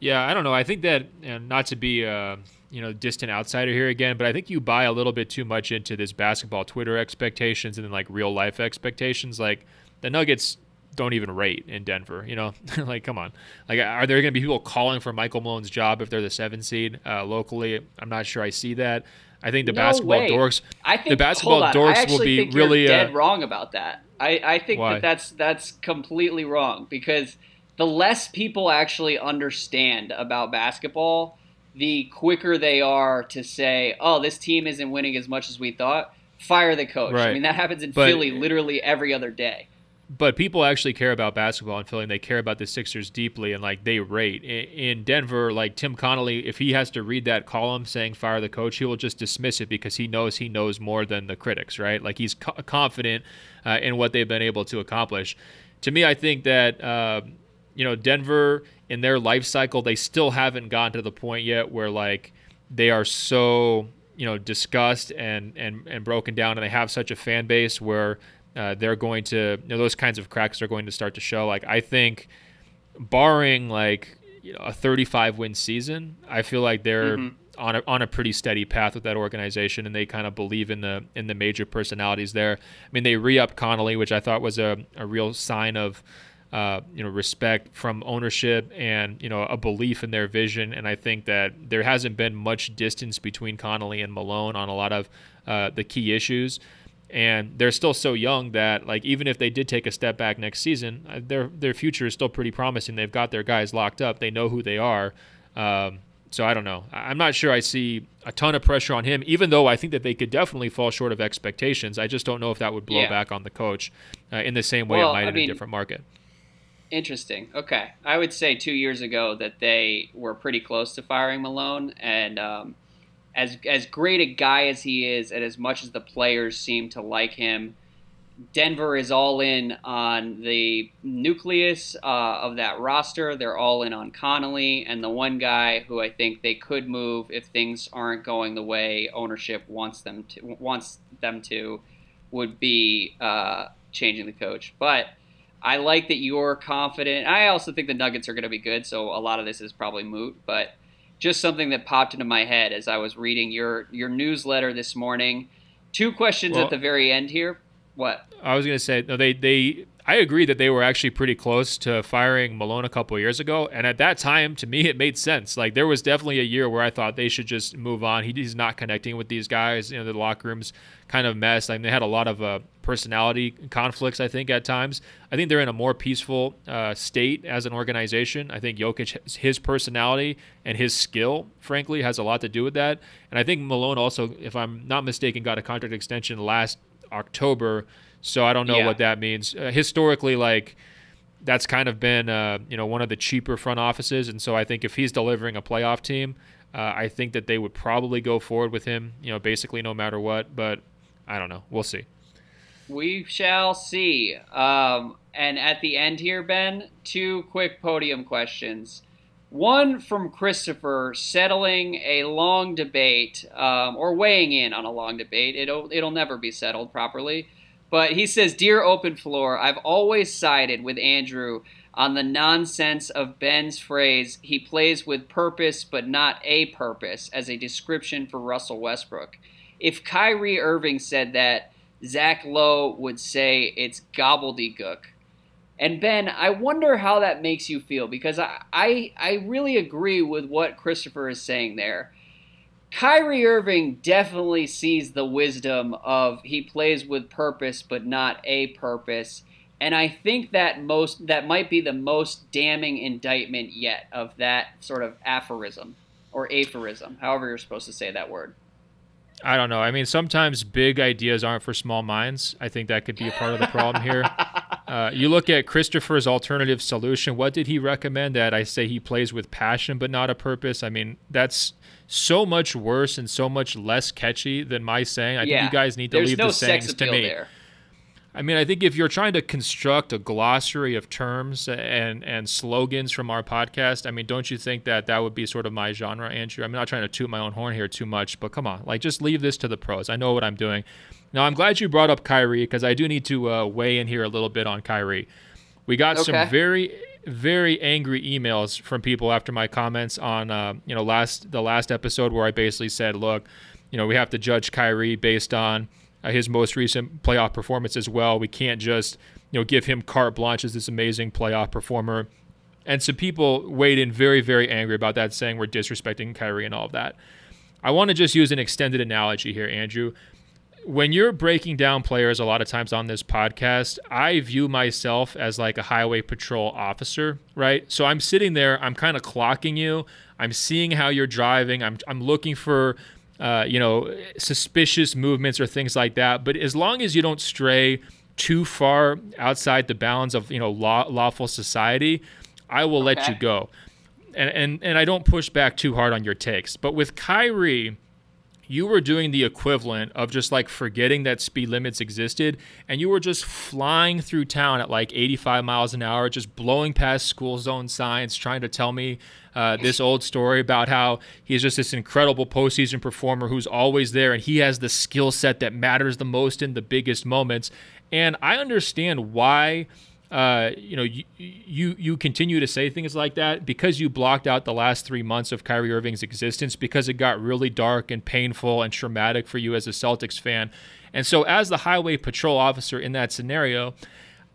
Speaker 2: Yeah, I don't know. I think that not to be a you know distant outsider here again, but I think you buy a little bit too much into this basketball Twitter expectations and then like real life expectations. Like the Nuggets don't even rate in Denver. You know, like come on, like are there going to be people calling for Michael Malone's job if they're the seven seed uh, locally? I'm not sure I see that. I think the no basketball way. dorks. I think the basketball dorks will be really
Speaker 1: dead uh, wrong about that. I, I think why? that that's that's completely wrong because the less people actually understand about basketball, the quicker they are to say, "Oh, this team isn't winning as much as we thought." Fire the coach. Right. I mean, that happens in but, Philly literally every other day
Speaker 2: but people actually care about basketball and feeling they care about the Sixers deeply and like they rate in Denver. Like Tim Connolly, if he has to read that column saying fire the coach, he will just dismiss it because he knows he knows more than the critics, right? Like he's co- confident uh, in what they've been able to accomplish. To me, I think that uh, you know Denver in their life cycle, they still haven't gotten to the point yet where like they are so you know discussed and and and broken down, and they have such a fan base where uh, they're going to you know, those kinds of cracks are going to start to show. Like I think, barring like you know, a 35 win season, I feel like they're mm-hmm. on a on a pretty steady path with that organization, and they kind of believe in the in the major personalities there. I mean, they re-upped Connolly, which I thought was a, a real sign of. Uh, you know, respect from ownership and you know a belief in their vision, and I think that there hasn't been much distance between Connolly and Malone on a lot of uh, the key issues and they're still so young that like even if they did take a step back next season, uh, their their future is still pretty promising. They've got their guys locked up. They know who they are. Um, so I don't know. I'm not sure I see a ton of pressure on him, even though I think that they could definitely fall short of expectations. I just don't know if that would blow yeah. back on the coach uh, in the same way well, it might I in mean, a different market.
Speaker 1: Interesting. Okay, I would say two years ago that they were pretty close to firing Malone, and um, as as great a guy as he is, and as much as the players seem to like him, Denver is all in on the nucleus uh, of that roster. They're all in on Connolly, and the one guy who I think they could move if things aren't going the way ownership wants them to wants them to would be uh, changing the coach. But I like that you're confident. I also think the Nuggets are going to be good, so a lot of this is probably moot. But just something that popped into my head as I was reading your your newsletter this morning. Two questions well, at the very end here. What?
Speaker 2: I was going to say no. They they. I agree that they were actually pretty close to firing Malone a couple years ago, and at that time, to me, it made sense. Like there was definitely a year where I thought they should just move on. He, he's not connecting with these guys. You know, the locker rooms kind of mess. I mean, they had a lot of uh, personality conflicts, I think, at times. I think they're in a more peaceful uh, state as an organization. I think Jokic, his personality and his skill, frankly, has a lot to do with that. And I think Malone also, if I'm not mistaken, got a contract extension last October. So I don't know yeah. what that means. Uh, historically, like, that's kind of been, uh, you know, one of the cheaper front offices. And so I think if he's delivering a playoff team, Uh, I think that they would probably go forward with him, you know, basically no matter what. But I don't know. We'll see.
Speaker 1: We shall see. Um, and at the end here, Ben, two quick podium questions. One from Christopher, settling a long debate um, or weighing in on a long debate. It'll it'll never be settled properly. But he says, "Dear Open Floor, I've always sided with Andrew on the nonsense of Ben's phrase, he plays with purpose but not a purpose, as a description for Russell Westbrook. If Kyrie Irving said that, Zach Lowe would say it's gobbledygook. And Ben, I wonder how that makes you feel because I, I, I really agree with what Christopher is saying there. Kyrie Irving definitely sees the wisdom of he plays with purpose but not a purpose. And I think that most that might be the most damning indictment yet of that sort of aphorism or aphorism, however you're supposed to say that word.
Speaker 2: I don't know. I mean, sometimes big ideas aren't for small minds. I think that could be a part of the problem here. Uh, you look at Christopher's alternative solution. What did he recommend? That I say he plays with passion but not a purpose. I mean, that's so much worse and so much less catchy than my saying. I
Speaker 1: yeah.
Speaker 2: think you guys need to
Speaker 1: There's
Speaker 2: leave
Speaker 1: no
Speaker 2: the sayings to me.
Speaker 1: There.
Speaker 2: I mean, I think if you're trying to construct a glossary of terms and and slogans from our podcast, I mean, don't you think that that would be sort of my genre, Andrew? I'm not trying to toot my own horn here too much, but come on, like just leave this to the pros. I know what I'm doing. Now, I'm glad you brought up Kyrie because I do need to uh, weigh in here a little bit on Kyrie. We got okay. some very very angry emails from people after my comments on uh, you know last the last episode where I basically said, look, you know, we have to judge Kyrie based on uh, his most recent playoff performance as well. We can't just you know give him carte blanche as this amazing playoff performer. And some people weighed in very very angry about that, saying we're disrespecting Kyrie and all of that. I want to just use an extended analogy here, Andrew. When you're breaking down players a lot of times on this podcast, I view myself as like a highway patrol officer, right? So I'm sitting there, I'm kind of clocking you. I'm seeing how you're driving. I'm, I'm looking for uh, you know, suspicious movements or things like that. But as long as you don't stray too far outside the bounds of you know law, lawful society, I will okay. let you go. And, and and I don't push back too hard on your takes. But with Kyrie, you were doing the equivalent of just like forgetting that speed limits existed and you were just flying through town at like 85 miles an hour just blowing past school zone signs trying to tell me uh, this old story about how he's just this incredible postseason performer who's always there and he has the skill set that matters the most in the biggest moments. And i understand why uh, you know, you, you you continue to say things like that because you blocked out the last three months of Kyrie Irving's existence because it got really dark and painful and traumatic for you as a Celtics fan. And so, as the highway patrol officer in that scenario,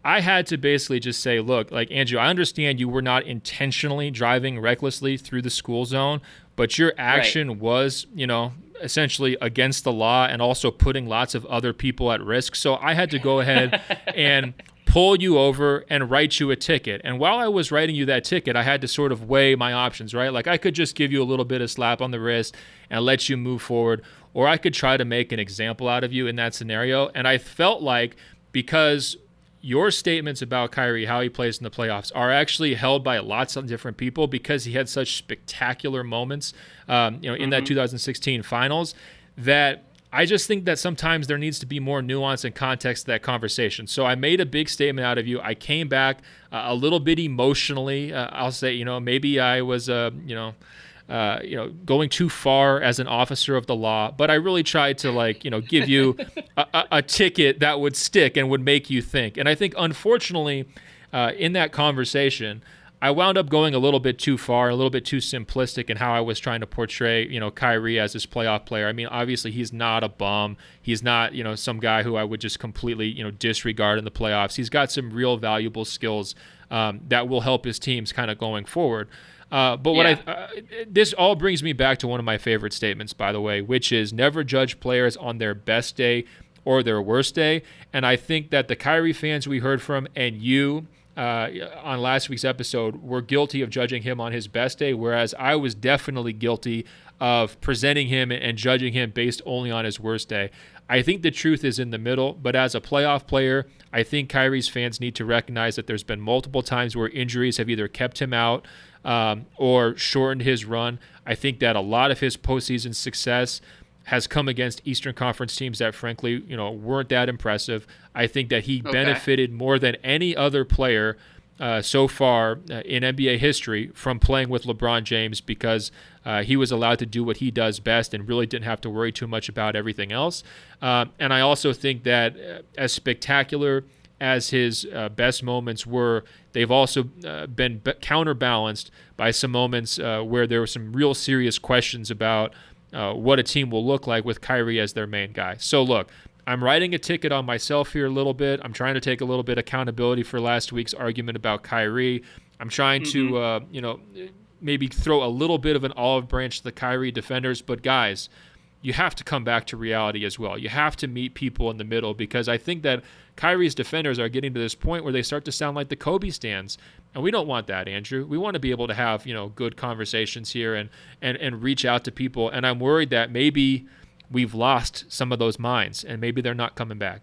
Speaker 2: I had to basically just say, look, like Andrew, I understand you were not intentionally driving recklessly through the school zone, but your action right. was, you know, essentially against the law and also putting lots of other people at risk. So I had to go ahead and pull you over and write you a ticket. And while I was writing you that ticket, I had to sort of weigh my options, right? Like I could just give you a little bit of slap on the wrist and let you move forward, or I could try to make an example out of you in that scenario. And I felt like because your statements about Kyrie, how he plays in the playoffs, are actually held by lots of different people because he had such spectacular moments, um, you know, in mm-hmm. that 2016 finals that I just think that sometimes there needs to be more nuance and context to that conversation. So I made a big statement out of you. I came back uh, a little bit emotionally. Uh, I'll say, you know, maybe I was, uh, you know, uh, you know, going too far as an officer of the law, but I really tried to like, you know, give you a, a, a ticket that would stick and would make you think. And I think, unfortunately, uh, in that conversation, I wound up going a little bit too far, a little bit too simplistic in how I was trying to portray, you know, Kyrie as this playoff player. I mean, obviously he's not a bum. He's not, you know, some guy who I would just completely, you know, disregard in the playoffs. He's got some real valuable skills um, that will help his teams kind of going forward. Uh, but what yeah. I uh, this all brings me back to one of my favorite statements, by the way, which is never judge players on their best day or their worst day. And I think that the Kyrie fans we heard from and you uh, on last week's episode were guilty of judging him on his best day, whereas I was definitely guilty of presenting him and judging him based only on his worst day. I think the truth is in the middle, but as a playoff player, I think Kyrie's fans need to recognize that there's been multiple times where injuries have either kept him out um, or shortened his run. I think that a lot of his postseason success has come against Eastern Conference teams that, frankly, you know, weren't that impressive. I think that he okay. benefited more than any other player uh, so far uh, in NBA history from playing with LeBron James because uh, he was allowed to do what he does best and really didn't have to worry too much about everything else. Uh, and I also think that uh, as spectacular as his uh, best moments were, they've also been counterbalanced by some moments where there were some real serious questions about uh, what a team will look like with Kyrie as their main guy. So, look, I'm writing a ticket on myself here a little bit. I'm trying to take a little bit of accountability for last week's argument about Kyrie. I'm trying mm-hmm. to, uh, you know, maybe throw a little bit of an olive branch to the Kyrie defenders. But, guys, you have to come back to reality as well. You have to meet people in the middle because I think that Kyrie's defenders are getting to this point where they start to sound like the Kobe stands. And we don't want that, Andrew. We want to be able to have, you know, good conversations here and, and, and reach out to people. And I'm worried that maybe we've lost some of those minds and maybe they're not coming back.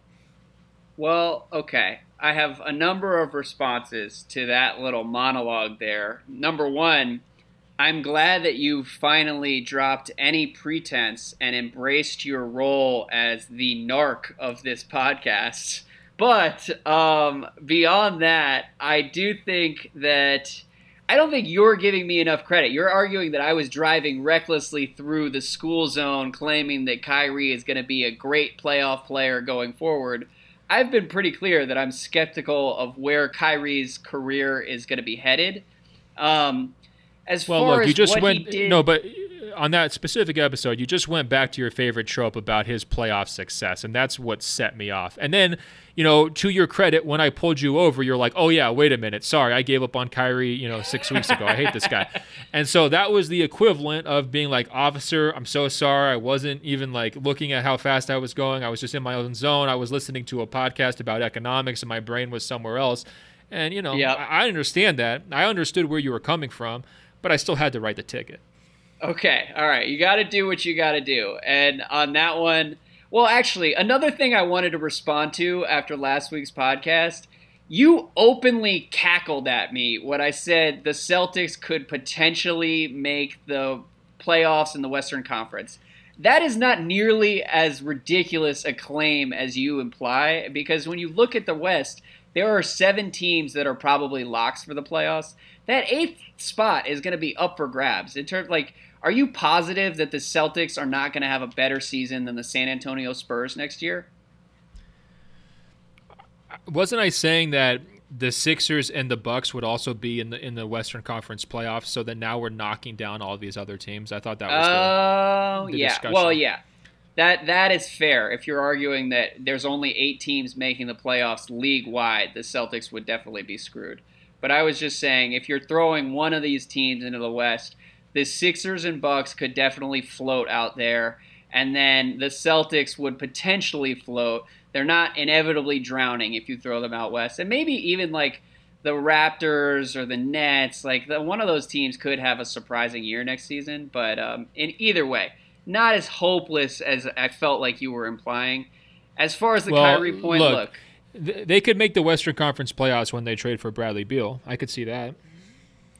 Speaker 1: Well, okay. I have a number of responses to that little monologue there. Number one, I'm glad that you finally dropped any pretense and embraced your role as the narc of this podcast. But um, beyond that, I do think that I don't think you're giving me enough credit. You're arguing that I was driving recklessly through the school zone, claiming that Kyrie is going to be a great playoff player going forward. I've been pretty clear that I'm skeptical of where Kyrie's career is going to be headed. Um, as
Speaker 2: well,
Speaker 1: far
Speaker 2: look, you just
Speaker 1: went
Speaker 2: did, no, but uh, on that specific episode, you just went back to your favorite trope about his playoff success, and that's what set me off. And then, you know, to your credit, when I pulled you over, you're like, "Oh yeah, wait a minute, sorry, I gave up on Kyrie, you know, six weeks ago. I hate this guy." And so that was the equivalent of being like, "Officer, I'm so sorry. I wasn't even like looking at how fast I was going. I was just in my own zone. I was listening to a podcast about economics, and my brain was somewhere else." And you know, yep. I, I understand that. I understood where you were coming from but I still had to write the ticket.
Speaker 1: Okay, all right. You got to do what you got to do. And on that one, well, actually, another thing I wanted to respond to after last week's podcast, you openly cackled at me when I said the Celtics could potentially make the playoffs in the Western Conference. That is not nearly as ridiculous a claim as you imply, because when you look at the West, there are seven teams that are probably locks for the playoffs that eighth spot is going to be up for grabs. In terms, like, are you positive that the Celtics are not going to have a better season than the San Antonio Spurs next year?
Speaker 2: Wasn't I saying that the Sixers and the Bucks would also be in the in the Western Conference playoffs? So that now we're knocking down all these other teams. I thought that was.
Speaker 1: Oh the, the yeah. Discussion. Well, yeah. That that is fair. If you're arguing that there's only eight teams making the playoffs league wide, the Celtics would definitely be screwed. But I was just saying, if you're throwing one of these teams into the West, the Sixers and Bucks could definitely float out there, and then the Celtics would potentially float. They're not inevitably drowning if you throw them out west, and maybe even like the Raptors or the Nets, like the, one of those teams could have a surprising year next season. But um, in either way, not as hopeless as I felt like you were implying. As far as the well, Kyrie point, look, look
Speaker 2: they could make the Western Conference playoffs when they trade for Bradley Beal. I could see that.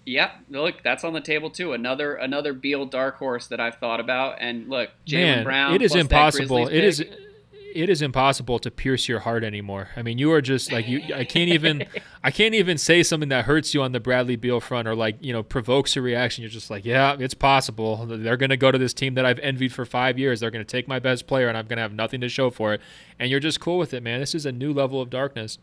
Speaker 1: Yep, look, that's on the table too. Another another Beal dark horse that I've thought about. And look, Jaylen Brown.
Speaker 2: It is impossible. It is it is impossible to pierce your heart anymore. I mean, you are just like you. I can't even. I can't even say something that hurts you on the Bradley Beal front or like you know provokes a reaction. You're just like, yeah, it's possible. They're going to go to this team that I've envied for five years. They're going to take my best player, and I'm going to have nothing to show for it. And you're just cool with it, man. This is a new level of darkness.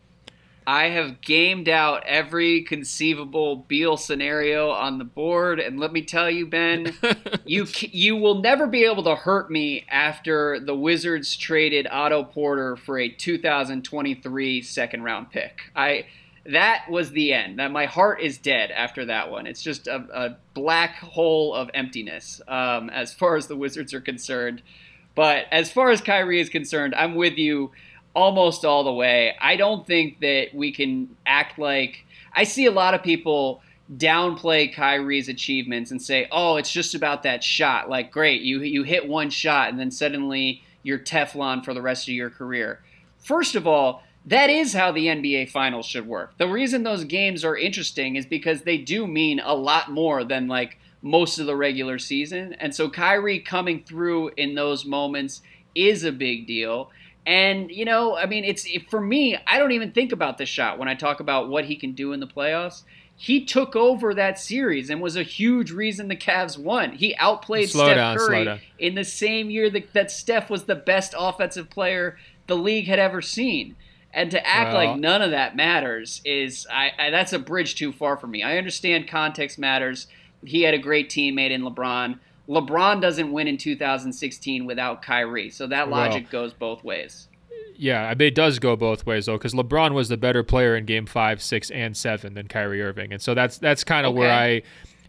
Speaker 1: I have gamed out every conceivable Beal scenario on the board, and let me tell you, Ben, you you will never be able to hurt me after the Wizards traded Otto Porter for a 2023 second round pick. I that was the end. That my heart is dead after that one. It's just a, a black hole of emptiness um, as far as the Wizards are concerned. But as far as Kyrie is concerned, I'm with you almost all the way. I don't think that we can act like I see a lot of people downplay Kyrie's achievements and say, "Oh, it's just about that shot." Like, great, you you hit one shot and then suddenly you're Teflon for the rest of your career. First of all, that is how the NBA finals should work. The reason those games are interesting is because they do mean a lot more than like most of the regular season. And so Kyrie coming through in those moments is a big deal. And you know, I mean, it's it, for me. I don't even think about the shot when I talk about what he can do in the playoffs. He took over that series and was a huge reason the Cavs won. He outplayed
Speaker 2: Slow
Speaker 1: Steph
Speaker 2: down,
Speaker 1: Curry in the same year that, that Steph was the best offensive player the league had ever seen. And to act
Speaker 2: Well-
Speaker 1: like none of that matters is I, I that's a bridge too far for me. I understand context matters. He had a great teammate in LeBron. LeBron doesn't win in 2016 without Kyrie, so that
Speaker 2: Well-
Speaker 1: logic goes both ways.
Speaker 2: Yeah, I mean, it does go both ways though, because LeBron was the better player in Game Five, Six, and Seven than Kyrie Irving, and so that's that's kind of where I,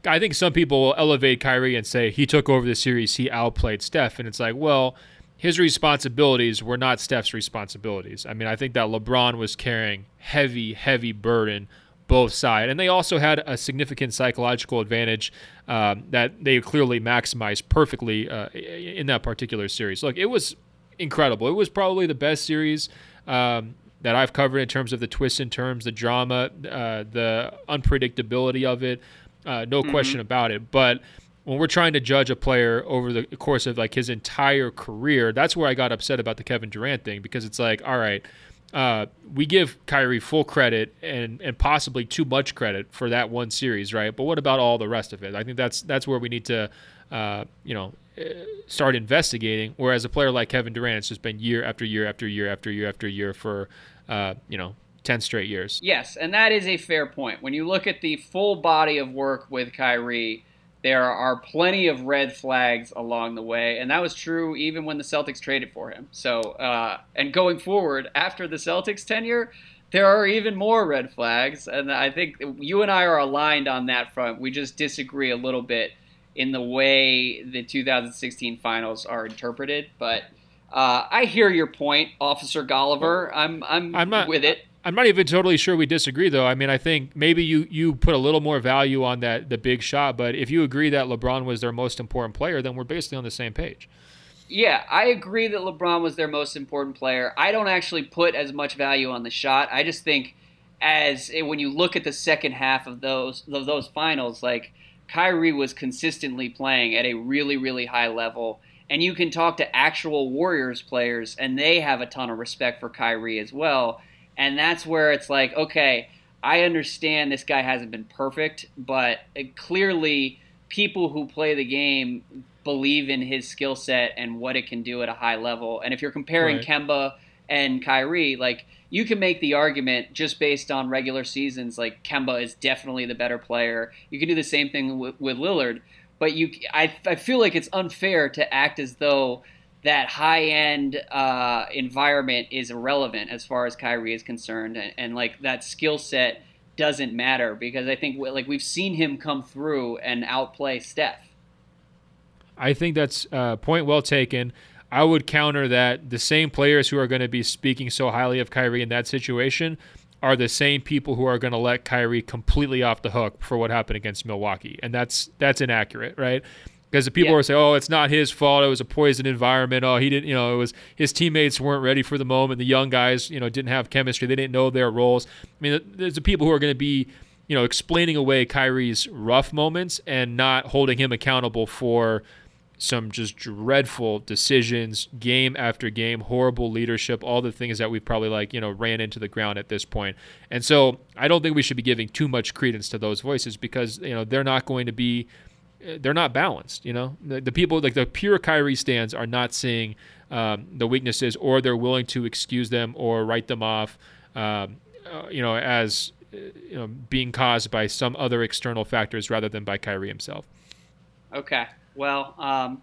Speaker 2: I think some people will elevate Kyrie and say he took over the series, he outplayed Steph, and it's like, well, his responsibilities were not Steph's responsibilities. I mean, I think that LeBron was carrying heavy, heavy burden both sides, and they also had a significant psychological advantage um, that they clearly maximized perfectly uh, in that particular series. Look, it was incredible. It was probably the best series um, that I've covered in terms of the twists and turns, the drama, uh, the unpredictability of it. Uh, no question about it. But when we're trying to judge a player over the course of like his entire career, that's where I got upset about the Kevin Durant thing because it's like, all right, uh, we give Kyrie full credit and and possibly too much credit for that one series, right? But what about all the rest of it? I think that's that's where we need to, uh, you know, uh, start investigating. Whereas a player like Kevin Durant, it's just been year after year after year after year after year for, uh, you know, ten straight years.
Speaker 1: Yes, and that is a fair point. When you look at the full body of work with Kyrie, there are plenty of red flags along the way, and that was true even when the Celtics traded for him. So, uh, and going forward after the Celtics tenure, there are even more red flags, and I think you and I are aligned on that front. We just disagree a little bit in the way the 2016 finals are interpreted, but. Uh, I hear your point, Officer Golliver. I'm I'm,
Speaker 2: I'm not
Speaker 1: with it.
Speaker 2: I'm not even totally sure we disagree though. I mean, I think maybe you you put a little more value on that the big shot, but if you agree that LeBron was their most important player, then we're basically on the same page.
Speaker 1: Yeah, I agree that LeBron was their most important player. I don't actually put as much value on the shot. I just think as when you look at the second half of those of those finals, like Kyrie was consistently playing at a really really high level, and you can talk to actual Warriors players, and they have a ton of respect for Kyrie as well. And that's where it's like, okay, I understand this guy hasn't been perfect, but eh, clearly people who play the game believe in his skill set and what it can do at a high level. And if you're comparing
Speaker 2: Right.
Speaker 1: Kemba and Kyrie, like you can make the argument just based on regular seasons, like Kemba is definitely the better player. You can do the same thing with, with Lillard, but you, I, I feel like it's unfair to act as though that high end uh, environment is irrelevant as far as Kyrie is concerned, and, and like that skill set doesn't matter because I think like we've seen him come through and outplay Steph.
Speaker 2: I think that's uh, point well taken. I would counter that the same players who are going to be speaking so highly of Kyrie in that situation are the same people who are going to let Kyrie completely off the hook for what happened against Milwaukee, and that's that's inaccurate, right? Because the people
Speaker 1: Yeah.
Speaker 2: are saying, "Oh, it's not his fault. It was a poisoned environment. Oh, he didn't. You know, it was his teammates weren't ready for the moment. The young guys, you know, didn't have chemistry. They didn't know their roles. I mean, there's the people who are going to be, you know, explaining away Kyrie's rough moments and not holding him accountable for some just dreadful decisions, game after game, horrible leadership, all the things that we've probably like, you know, ran into the ground at this point. And so I don't think we should be giving too much credence to those voices because, you know, they're not going to be they're not balanced. You know, the, the people like the pure Kyrie stands are not seeing um, the weaknesses, or they're willing to excuse them or write them off. Um, uh, you know, as uh, you know, being caused by some other external factors rather than by Kyrie himself.
Speaker 1: Okay. Well, um,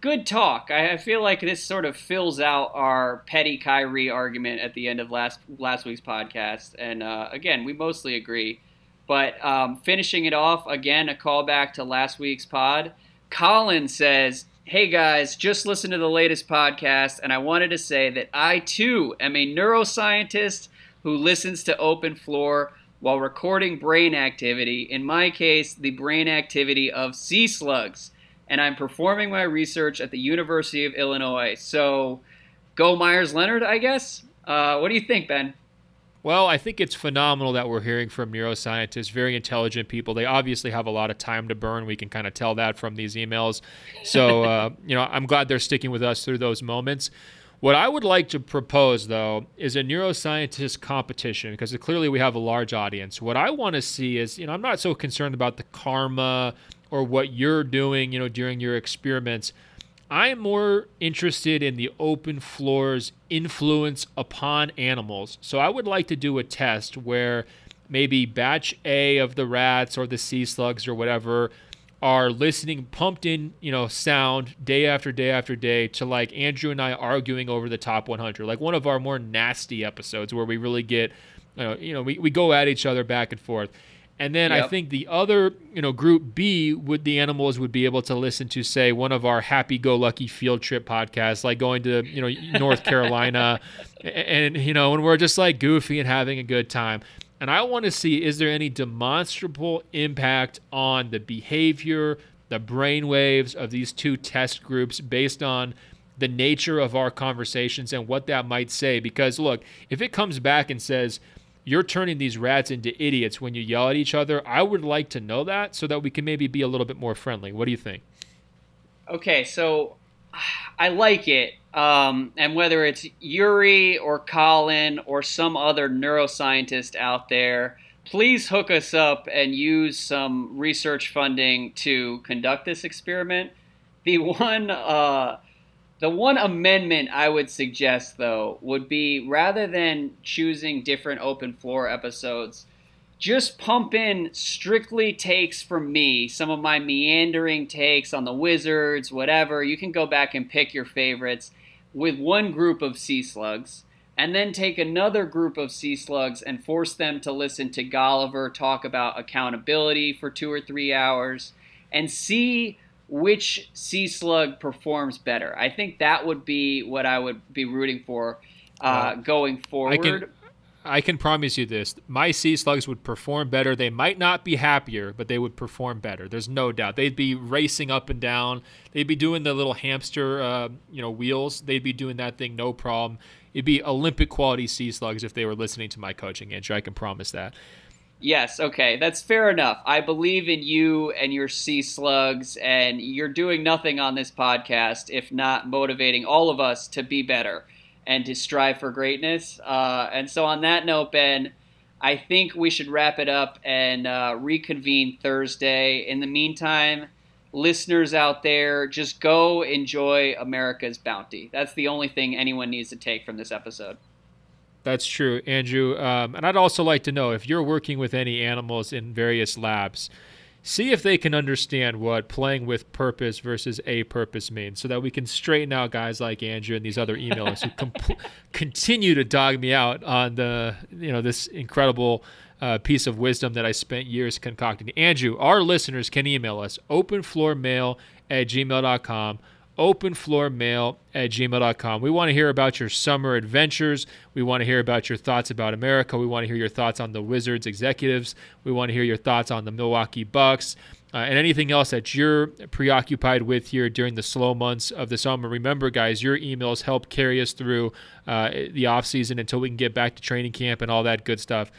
Speaker 1: good talk. I, I feel like this sort of fills out our petty Kyrie argument at the end of last last week's podcast. And uh, again, we mostly agree. But um, finishing it off again, a callback to last week's pod. Colin says Hey guys, just listened to the latest podcast, and I wanted to say that I too am a neuroscientist who listens to Open Floor while recording brain activity. In my case, the brain activity of sea slugs. And I'm performing my research at the University of Illinois. So, go Meyers Leonard, I guess. Uh, what do you think, Ben?
Speaker 2: Well, I think it's phenomenal that we're hearing from neuroscientists, very intelligent people. They obviously have a lot of time to burn. We can kind of tell that from these emails. So, uh, you know, I'm glad they're sticking with us through those moments. What I would like to propose, though, is a neuroscientist competition because clearly we have a large audience. What I want to see is, you know, I'm not so concerned about the karma or what you're doing, you know, during your experiments. I am more interested in the open floor's influence upon animals. So I would like to do a test where maybe batch A of the rats or the sea slugs or whatever are listening pumped in, you know, sound day after day after day to like Andrew and I arguing over the top 100. Like one of our more nasty episodes where we really get you know, you know we, we go at each other back and forth. And then yep. I think the other, you know, group B would the animals would be able to listen to, say, one of our happy-go-lucky field trip podcasts, like going to, you know, North Carolina, and, and you know, when we're just like goofy and having a good time. And I want to see is there any demonstrable impact on the behavior, the brain waves of these two test groups based on the nature of our conversations and what that might say. Because look, if it comes back and says you're turning these rats into idiots when you yell at each other. I would like to know that so that we can maybe be a little bit more friendly. What do you think?
Speaker 1: Okay, so I like it. Um, and whether it's Yuri or Colin or some other neuroscientist out there, please hook us up and use some research funding to conduct this experiment. The one uh, the one amendment I would suggest, though, would be rather than choosing different open floor episodes, just pump in strictly takes from me, some of my meandering takes on the Wizards, whatever. You can go back and pick your favorites with one group of sea slugs, and then take another group of sea slugs and force them to listen to Golliver talk about accountability for two or three hours, and see which sea slug performs better. I think that would be what I would be rooting for uh, going forward.
Speaker 2: I can, I can promise you this: my sea slugs would perform better. They might not be happier, but they would perform better. There's no doubt. They'd be racing up and down. They'd be doing the little hamster, uh, you know, wheels. They'd be doing that thing no problem. It'd be Olympic quality sea slugs if they were listening to my coaching, Andrew. I can promise that.
Speaker 1: Yes, okay, that's fair enough. I believe in you and your sea slugs, and you're doing nothing on this podcast if not motivating all of us to be better and to strive for greatness. Uh, and so, on that note, Ben, I think we should wrap it up and uh, reconvene Thursday. In the meantime, listeners out there, just go enjoy America's bounty. That's the only thing anyone needs to take from this episode.
Speaker 2: That's true, Andrew. Um, and I'd also like to know if you're working with any animals in various labs, see if they can understand what playing with purpose versus a purpose means so that we can straighten out guys like Andrew and these other emailers who continue to dog me out on the, you know, this incredible uh, piece of wisdom that I spent years concocting. Andrew, our listeners can email us openfloormail at gmail.com openfloormail at gmail.com. We want to hear about your summer adventures. We want to hear about your thoughts about America. We want to hear your thoughts on the Wizards executives. We want to hear your thoughts on the Milwaukee Bucks. Uh, and anything else that you're preoccupied with here during the slow months of the summer. Remember, guys, your emails help carry us through uh, the off season until we can get back to training camp and all that good stuff.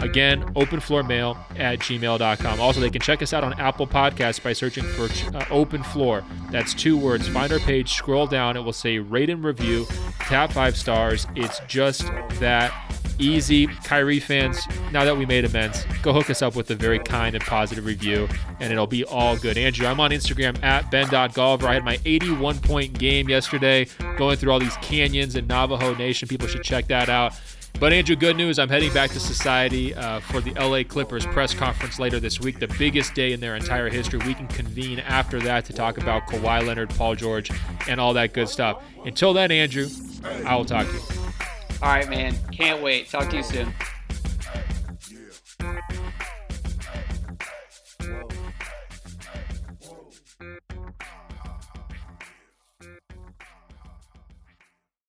Speaker 2: Again, openfloormail at gmail.com. Also, they can check us out on Apple Podcasts by searching for uh, Open Floor. That's two words. Find our page, scroll down, it will say rate and review, tap five stars. It's just that easy. Kyrie fans, now that we made amends, go hook us up with a very kind and positive review, and it'll be all good. Andrew, I'm on Instagram at ben.golliver. I had my 81 point game yesterday, going through all these canyons in Navajo Nation. People should check that out. But Andrew, good news. I'm heading back to Society uh, for the LA Clippers press conference later this week, the biggest day in their entire history. We can convene after that to talk about Kawhi Leonard, Paul George, and all that good stuff. Until then, Andrew, I will talk to you.
Speaker 1: All right, man. Can't wait. Talk to you soon.